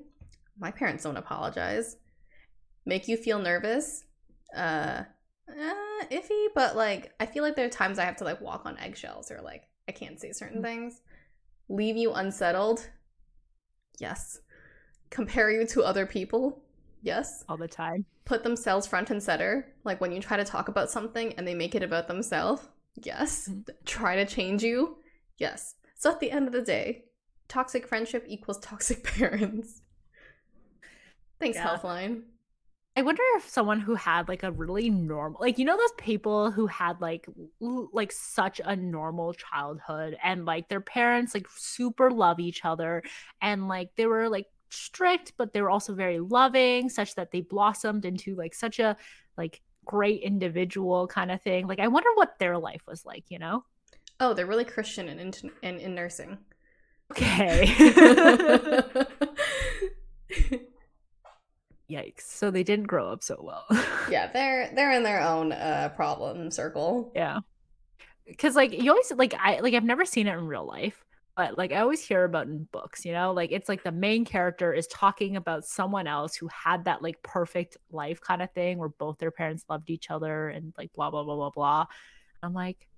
My parents don't apologize. Make you feel nervous. Uh uh, iffy, but like I feel like there are times I have to like walk on eggshells or like I can't say certain Mm. things. Leave you unsettled. Yes. Compare you to other people. Yes. all the time. Put themselves front and center. Like when you try to talk about something and they make it about themselves. Yes. Mm. Try to change you. Yes. So at the end of the day, toxic friendship equals <laughs> toxic parents. Thanks, Yeah. Healthline. I wonder if someone who had like a really normal, like you know, those people who had like l- like such a normal childhood and like their parents like super love each other and like they were like strict, but they were also very loving, such that they blossomed into like such a like great individual kind of thing. Like I wonder what their life was like, you know? Oh, they're really Christian in in, in, in nursing. Okay. <laughs> <laughs> <laughs> Yikes. So they didn't grow up so well. <laughs> yeah, they're they're in their own uh problem circle. Yeah. Cuz like you always like I like I've never seen it in real life, but like I always hear about in books, you know? Like it's like the main character is talking about someone else who had that like perfect life kind of thing where both their parents loved each other and like blah blah blah blah blah. I'm like.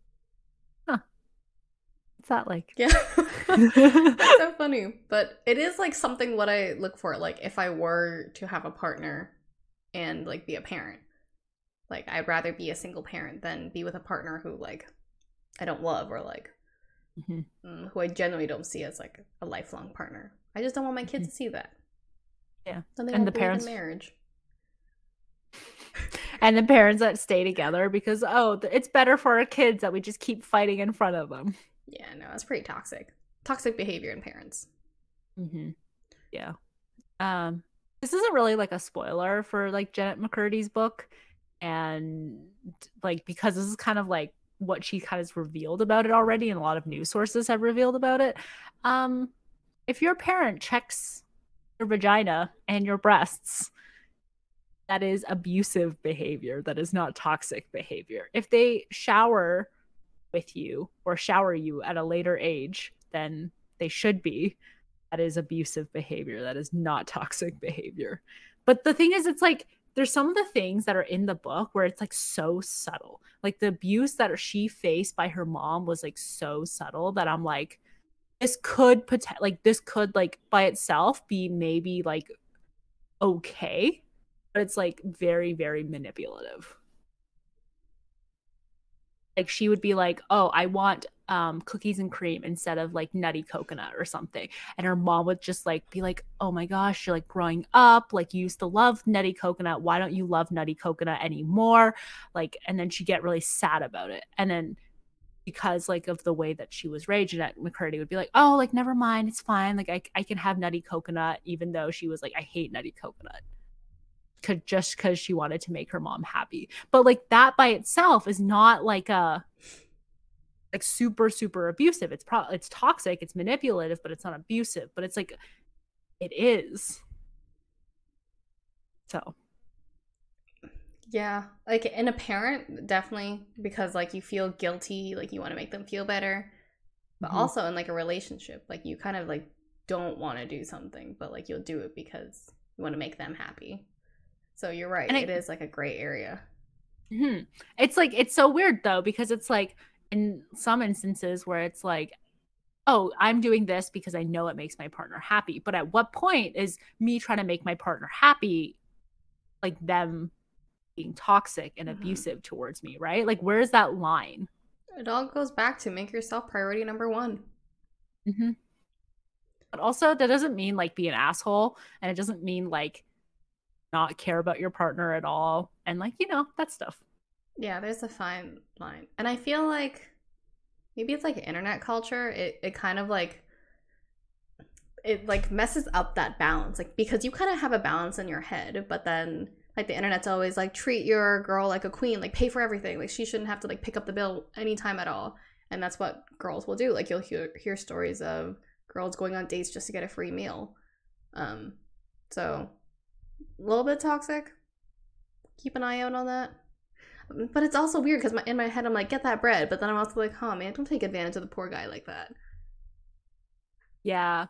What's that like? Yeah. <laughs> That's so <laughs> funny. But it is like something what I look for, like if I were to have a partner and like be a parent. Like I'd rather be a single parent than be with a partner who like I don't love or like Mhm. mm, who I genuinely don't see as like a lifelong partner. I just don't want my kids Mhm. to see that. Yeah. And the parents- marriage. <laughs> and the parents that stay together because oh, it's better for our kids that we just keep fighting in front of them. Yeah, no, that's pretty toxic. Toxic behavior in parents. Mm-hmm. Yeah. Um, this isn't really like a spoiler for like Janet McCurdy's book, and like because this is kind of like what she kind of revealed about it already, and a lot of news sources have revealed about it. Um, if your parent checks your vagina and your breasts, that is abusive behavior. That is not toxic behavior. If they shower with you or shower you at a later age than they should be, that is abusive behavior. That is not toxic <laughs> behavior. But the thing is, it's like there's some of the things that are in the book where it's like so subtle. Like the abuse that she faced by her mom was like so subtle that I'm like, this could pot- like this could like by itself be maybe like okay, but it's like very very manipulative like she would be like oh i want um cookies and cream instead of like nutty coconut or something. And her mom would just like be like oh my gosh you're like growing up like you used to love nutty coconut. Why don't you love nutty coconut anymore? Like and then she'd get really sad about it. And then because like of the way that she was raised Jennette McCurdy would be like oh like never mind it's fine. Like I, I can have nutty coconut even though she was like I hate nutty coconut could just because she wanted to make her mom happy. But like that by itself is not like a like super super abusive. It's pro it's toxic, it's manipulative, but it's not abusive. But it's like it is. So Yeah, like in a parent, definitely because like you feel guilty, like you want to make them feel better, but Mhm. also in like a relationship, like you kind of like don't want to do something, but like you'll do it because you want to make them happy. So you're right, And I- it is like a gray area. Mhm. It's like it's so weird though because it's like in some instances where it's like oh, I'm doing this because I know it makes my partner happy. But at what point is me trying to make my partner happy like them being toxic and Mhm. abusive towards me, right? Like where's that line? It all goes back to make yourself priority number one. Mhm. But also that doesn't mean like be an asshole and it doesn't mean like not care about your partner at all and like, you know, that stuff. Yeah, there's a fine line. And I feel like maybe it's like internet culture. It it kind of like it like messes up that balance. Like because you kind of have a balance in your head, but then like the internet's always like treat your girl like a queen, like pay for everything. Like she shouldn't have to like pick up the bill anytime at all. And that's what girls will do. Like you'll hear hear stories of girls going on dates just to get a free meal. Um so a little bit toxic. Keep an eye out on that. But it's also weird because my, in my head I'm like, get that bread, but then I'm also like, oh man, don't take advantage of the poor guy like that. Yeah.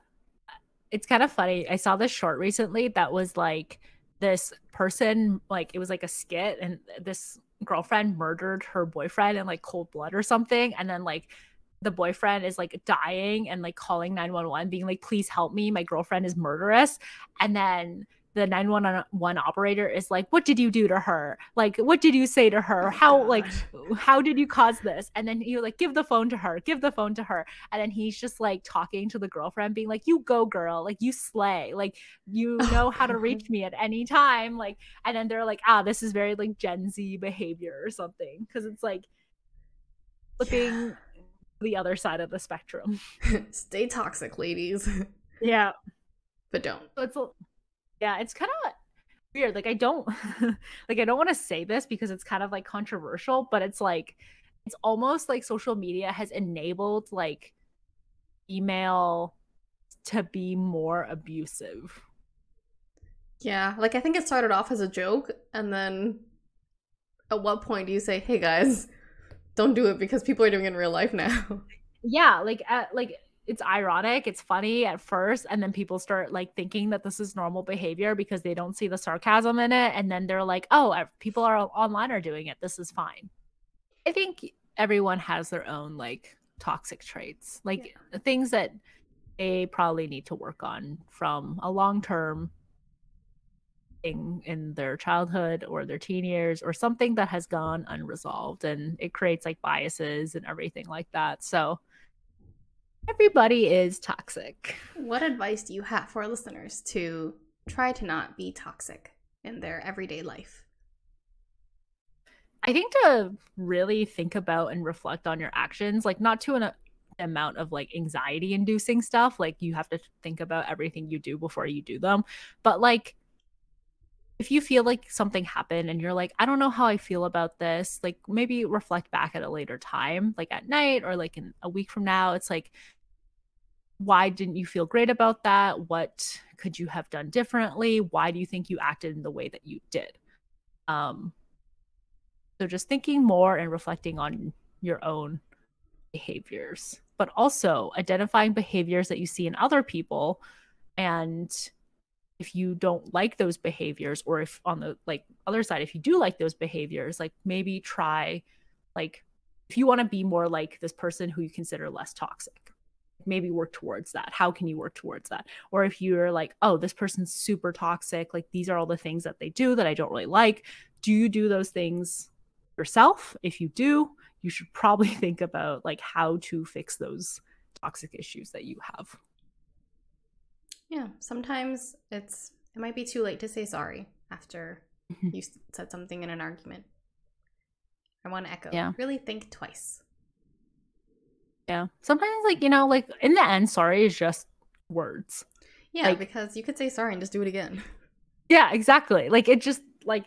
It's kind of funny. I saw this short recently that was like this person, like it was like a skit, and this girlfriend murdered her boyfriend in like cold blood or something. And then like the boyfriend is like dying and like calling 911, being like, please help me. My girlfriend is murderous. And then the 911 operator is like what did you do to her? Like what did you say to her? How like how did you cause this? And then you like give the phone to her give the phone to her. And then he's just like talking to the girlfriend being like you go girl. Like you slay. Like you <laughs> know how to reach me at any time. Like and then they're like ah this is very like gen z behavior or something. Because it's like looking the other side of the spectrum. <laughs> Stay toxic, ladies, <laughs> yeah. But don't. so it's a- yeah it's kind of weird like i don't <laughs> like i don't want to say this because it's kind of like controversial but it's like it's almost like social media has enabled like email to be more abusive. Yeah, like I think it started off as a joke, and then at what point do you say, "Hey guys, don't do it because people are doing it in real life now"? Yeah, like at, like it's ironic, it's funny at first, and then people start like thinking that this is normal behavior because they don't see the sarcasm in it, and then they're like, "Oh, people are online are doing it. This is fine." I think everyone has their own like toxic traits, like yeah. things that they probably need to work on from a long term thing in their childhood or their teen years or something that has gone unresolved and it creates like biases and everything like that. So everybody is toxic. What advice do you have for listeners to try to not be toxic in their everyday life? I think to really think about and reflect on your actions, like not to an uh, amount of like anxiety inducing stuff, like you have to think about everything you do before you do them, but like if you feel like something happened and you're like, I don't know how I feel about this, like maybe reflect back at a later time, like at night or like in a week from now. It's like, why didn't you feel great about that? What could you have done differently? Why do you think you acted in the way that you did? Um, so just thinking more and reflecting on your own behaviors, but also identifying behaviors that you see in other people and if you don't like those behaviors or if on the like other side if you do like those behaviors like maybe try like if you want to be more like this person who you consider less toxic maybe work towards that how can you work towards that or if you're like oh this person's super toxic like these are all the things that they do that i don't really like do you do those things yourself if you do you should probably <laughs> think about like how to fix those toxic issues that you have yeah, sometimes it's it might be too late to say sorry after mm-hmm. you said something in an argument. I want to echo. Yeah. Really think twice. Yeah. Sometimes like, you know, like in the end sorry is just words. Yeah, like, because you could say sorry and just do it again. <laughs> Yeah, exactly. Like it just like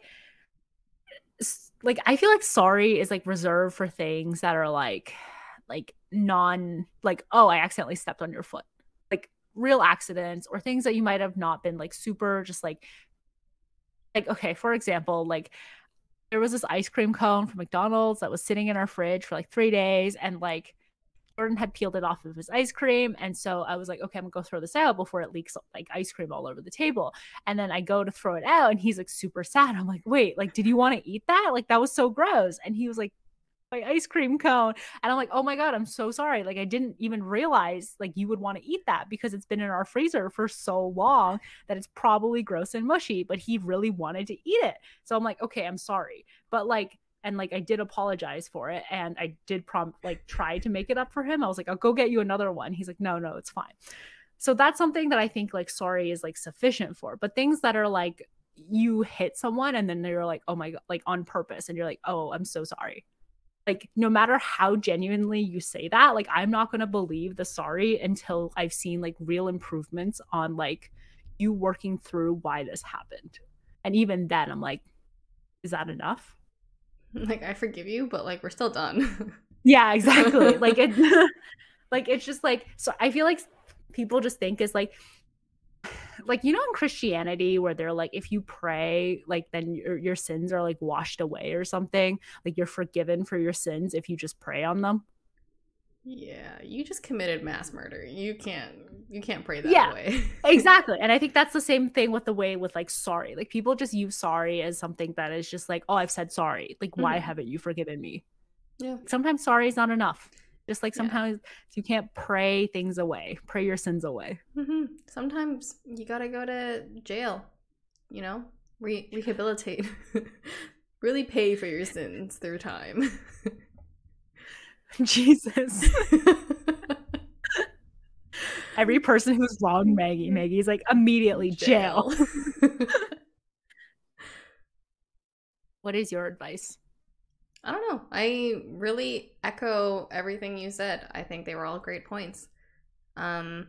like I feel like sorry is like reserved for things that are like like non like oh I accidentally stepped on your foot Like real accidents or things that you might have not been like super just like like okay for example like there was this ice cream cone from McDonald's that was sitting in our fridge for like 3 days and like Jordan had peeled it off of his ice cream and so I was like okay I'm to go throw this out before it leaks like ice cream all over the table and then I go to throw it out and he's like super sad I'm like wait like did you want to eat that like that was so gross and he was like my ice cream cone. And I'm like, oh my God, I'm so sorry. Like, I didn't even realize like you would want to eat that because it's been in our freezer for so long that it's probably gross and mushy, but he really wanted to eat it. So I'm like, okay, I'm sorry. But like, and like I did apologize for it and I did prompt like try to make it up for him. I was like, I'll go get you another one. He's like, no, no, it's fine. So that's something that I think like sorry is like sufficient for. But things that are like you hit someone and then they're like, oh my god, like on purpose, and you're like, oh, I'm so sorry like no matter how genuinely you say that like i'm not going to believe the sorry until i've seen like real improvements on like you working through why this happened and even then i'm like is that enough <laughs> like i forgive you but like we're still done. <laughs> Yeah exactly. Like it <laughs> like it's just like so i feel like people just think is like <sighs> like you know in christianity where they're like if you pray like then your, your sins are like washed away or something like you're forgiven for your sins if you just pray on them yeah you just committed mass murder you can't you can't pray that yeah, way <laughs> exactly and i think that's the same thing with the way with like sorry like people just use sorry as something that is just like oh i've said sorry like mm-hmm. why haven't you forgiven me yeah sometimes sorry is not enough just like sometimes yeah. you can't pray things away, pray your sins away. Mm-hmm. Sometimes you gotta go to jail, you know, Re- rehabilitate, <laughs> really pay for your sins through time. <laughs> <laughs> Jesus. <laughs> Every person who's wronged Maggie, Maggie's like immediately jail. jail. <laughs> what is your advice? I don't know. I really echo everything you said. I think they were all great points. Um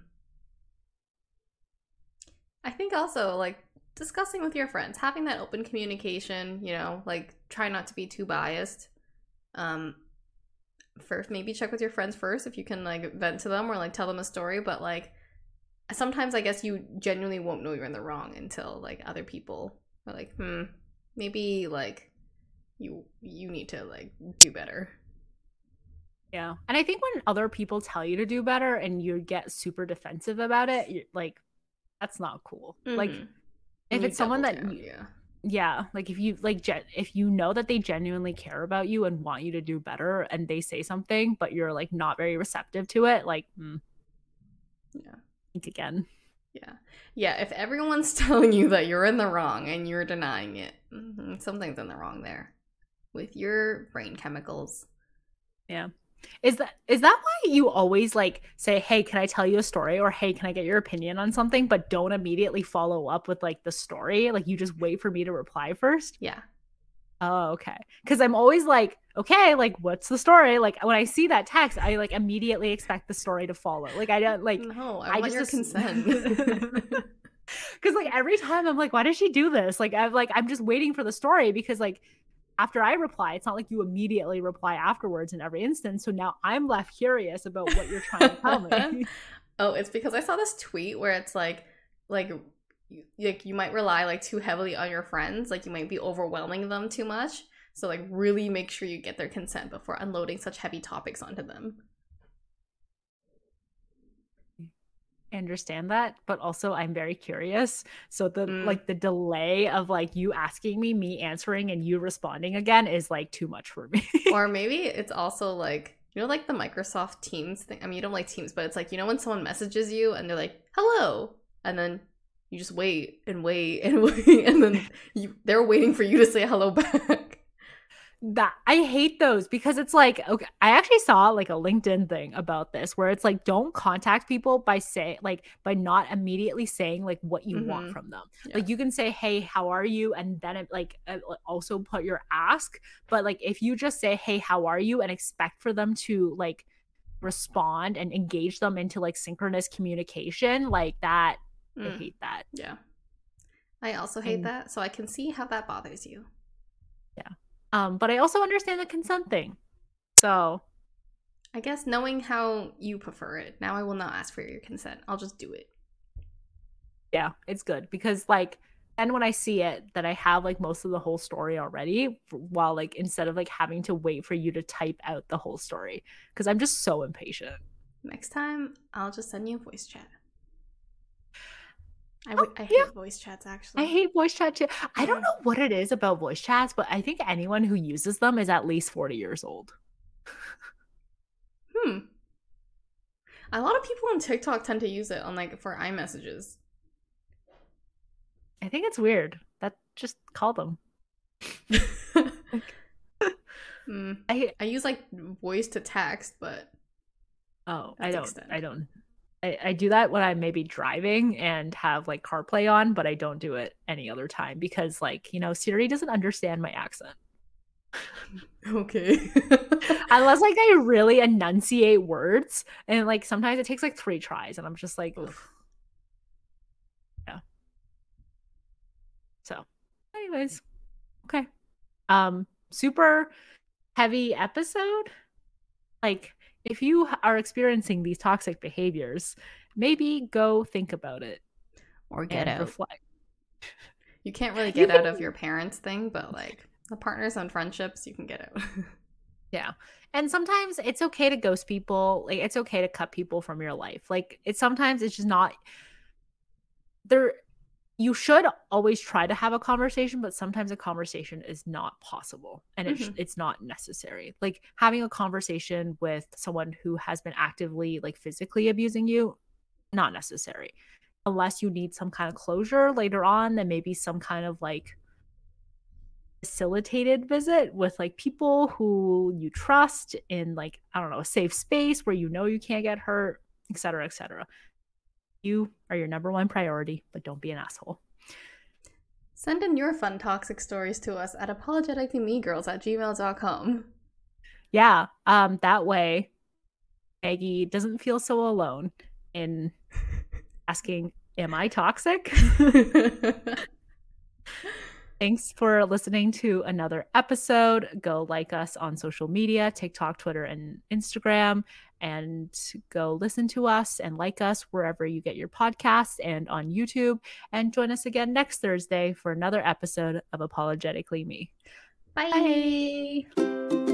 I think also like discussing with your friends, having that open communication, you know, like try not to be too biased. Um first maybe check with your friends first if you can like vent to them or like tell them a story but like sometimes i guess you genuinely won't know you're in the wrong until like other people are like hmm maybe like you you need to like do better Yeah. And I think when other people tell you to do better and you get super defensive about it, you're like, that's not cool. Like, Mhm. if You it's someone double that down, you- yeah yeah, like if you like, gen- if you know that they genuinely care about you and want you to do better and they say something, but you're like not very receptive to it, like, mm, yeah. Think again. yeah. Yeah if everyone's <laughs> telling you that you're in the wrong and you're denying it mhm, something's in the wrong there with your brain chemicals Is that is that why you always like say, "Hey, can I tell you a story?" or "Hey, can I get your opinion on something?" but don't immediately follow up with like the story? Like you just wait for me to reply first? yeah Oh, okay. Cuz I'm always like, "Okay, like what's the story?" Like when I see that text, I like immediately expect the story to follow. Like I don't like no i, I want your just ass- consent <laughs> Cuz like every time I'm like, "Why does she do this?" Like I'm like I'm just waiting for the story because like after I reply, it's not like you immediately reply afterwards in every instance. So now I'm left curious about what you're trying to tell me. <laughs> Oh, it's because I saw this tweet where it's like, like, like you might rely like too heavily on your friends, like you might be overwhelming them too much. So like, really make sure you get their consent before unloading such heavy topics onto them. I understand that, but also I'm very curious. So the Mm. like the delay of like you asking me, me answering, and you responding again is like too much for me. or <laughs> maybe it's also like you know, like the Microsoft Teams thing. I mean, you don't like Teams, but it's like you know when someone messages you and they're like, "Hello," and then you just wait and wait and <laughs> wait, and then <laughs> you they're waiting for you to say hello back. That I hate those because it's like okay, I actually saw like a LinkedIn thing about this where it's like don't contact people by say like by not immediately saying like what you want Mhm. from them. Yeah. Like you can say, "Hey, how are you?" and then it like uh, also put your ask. But like if you just say, "Hey, how are you?" and expect for them to like respond and engage them into like synchronous communication, like that, I Mm. hate that. Yeah. I also hate And- that, so I can see how that bothers you. Um, but I also understand the consent thing. So I guess knowing how you prefer it, now I will not ask for your consent. I'll just do it. yeah, it's good because like and when I see it that I have like most of the whole story already while like instead of like having to wait for you to type out the whole story because I'm just so impatient. Next time, I'll just send you a voice chat. I, Oh, I hate yeah. voice chats actually. I hate voice chat too. I don't know what it is about voice chats, but I think anyone who uses them is at least 40 years old. Hmm. A lot of people on TikTok tend to use it on like for iMessages. I think it's weird. That just call them. <laughs> Hmm. I I use like voice to text, but oh, I don't extend. I don't I, I do that when I'm maybe driving and have like CarPlay on, but I don't do it any other time because like, you know, Siri doesn't understand my accent. <laughs> okay. <laughs> Unless like I really enunciate words and like sometimes it takes like three tries and I'm just like. Yeah. So, anyways, okay. Um super heavy episode. Like if you are experiencing these toxic behaviors, maybe go think about it or get out. reflect. You can't really <laughs> get out of your parents' thing, but like the partners and friendships, you can get out. Yeah. And sometimes it's okay to ghost people. Like it's okay to cut people from your life. Like it's sometimes it's just not there you should always try to have a conversation, but sometimes a conversation is not possible and it's Mhm. it's not necessary. Like having a conversation with someone who has been actively like physically abusing you, not necessary. Unless you need some kind of closure later on, then maybe some kind of like facilitated visit with like people who you trust in like I don't know, a safe space where you know you can't get hurt, et cetera, et cetera. You are your number one priority, but don't be an asshole. Send in your fun toxic stories to us at apologeticallymegirls at gmail.com. Yeah. Um, that way Maggie doesn't feel so alone in <laughs> asking, Am I toxic? <laughs> Thanks for listening to another episode. Go like us on social media TikTok, Twitter, and Instagram. And go listen to us and like us wherever you get your podcasts and on YouTube. And join us again next Thursday for another episode of Apologetically Me. Bye. Bye.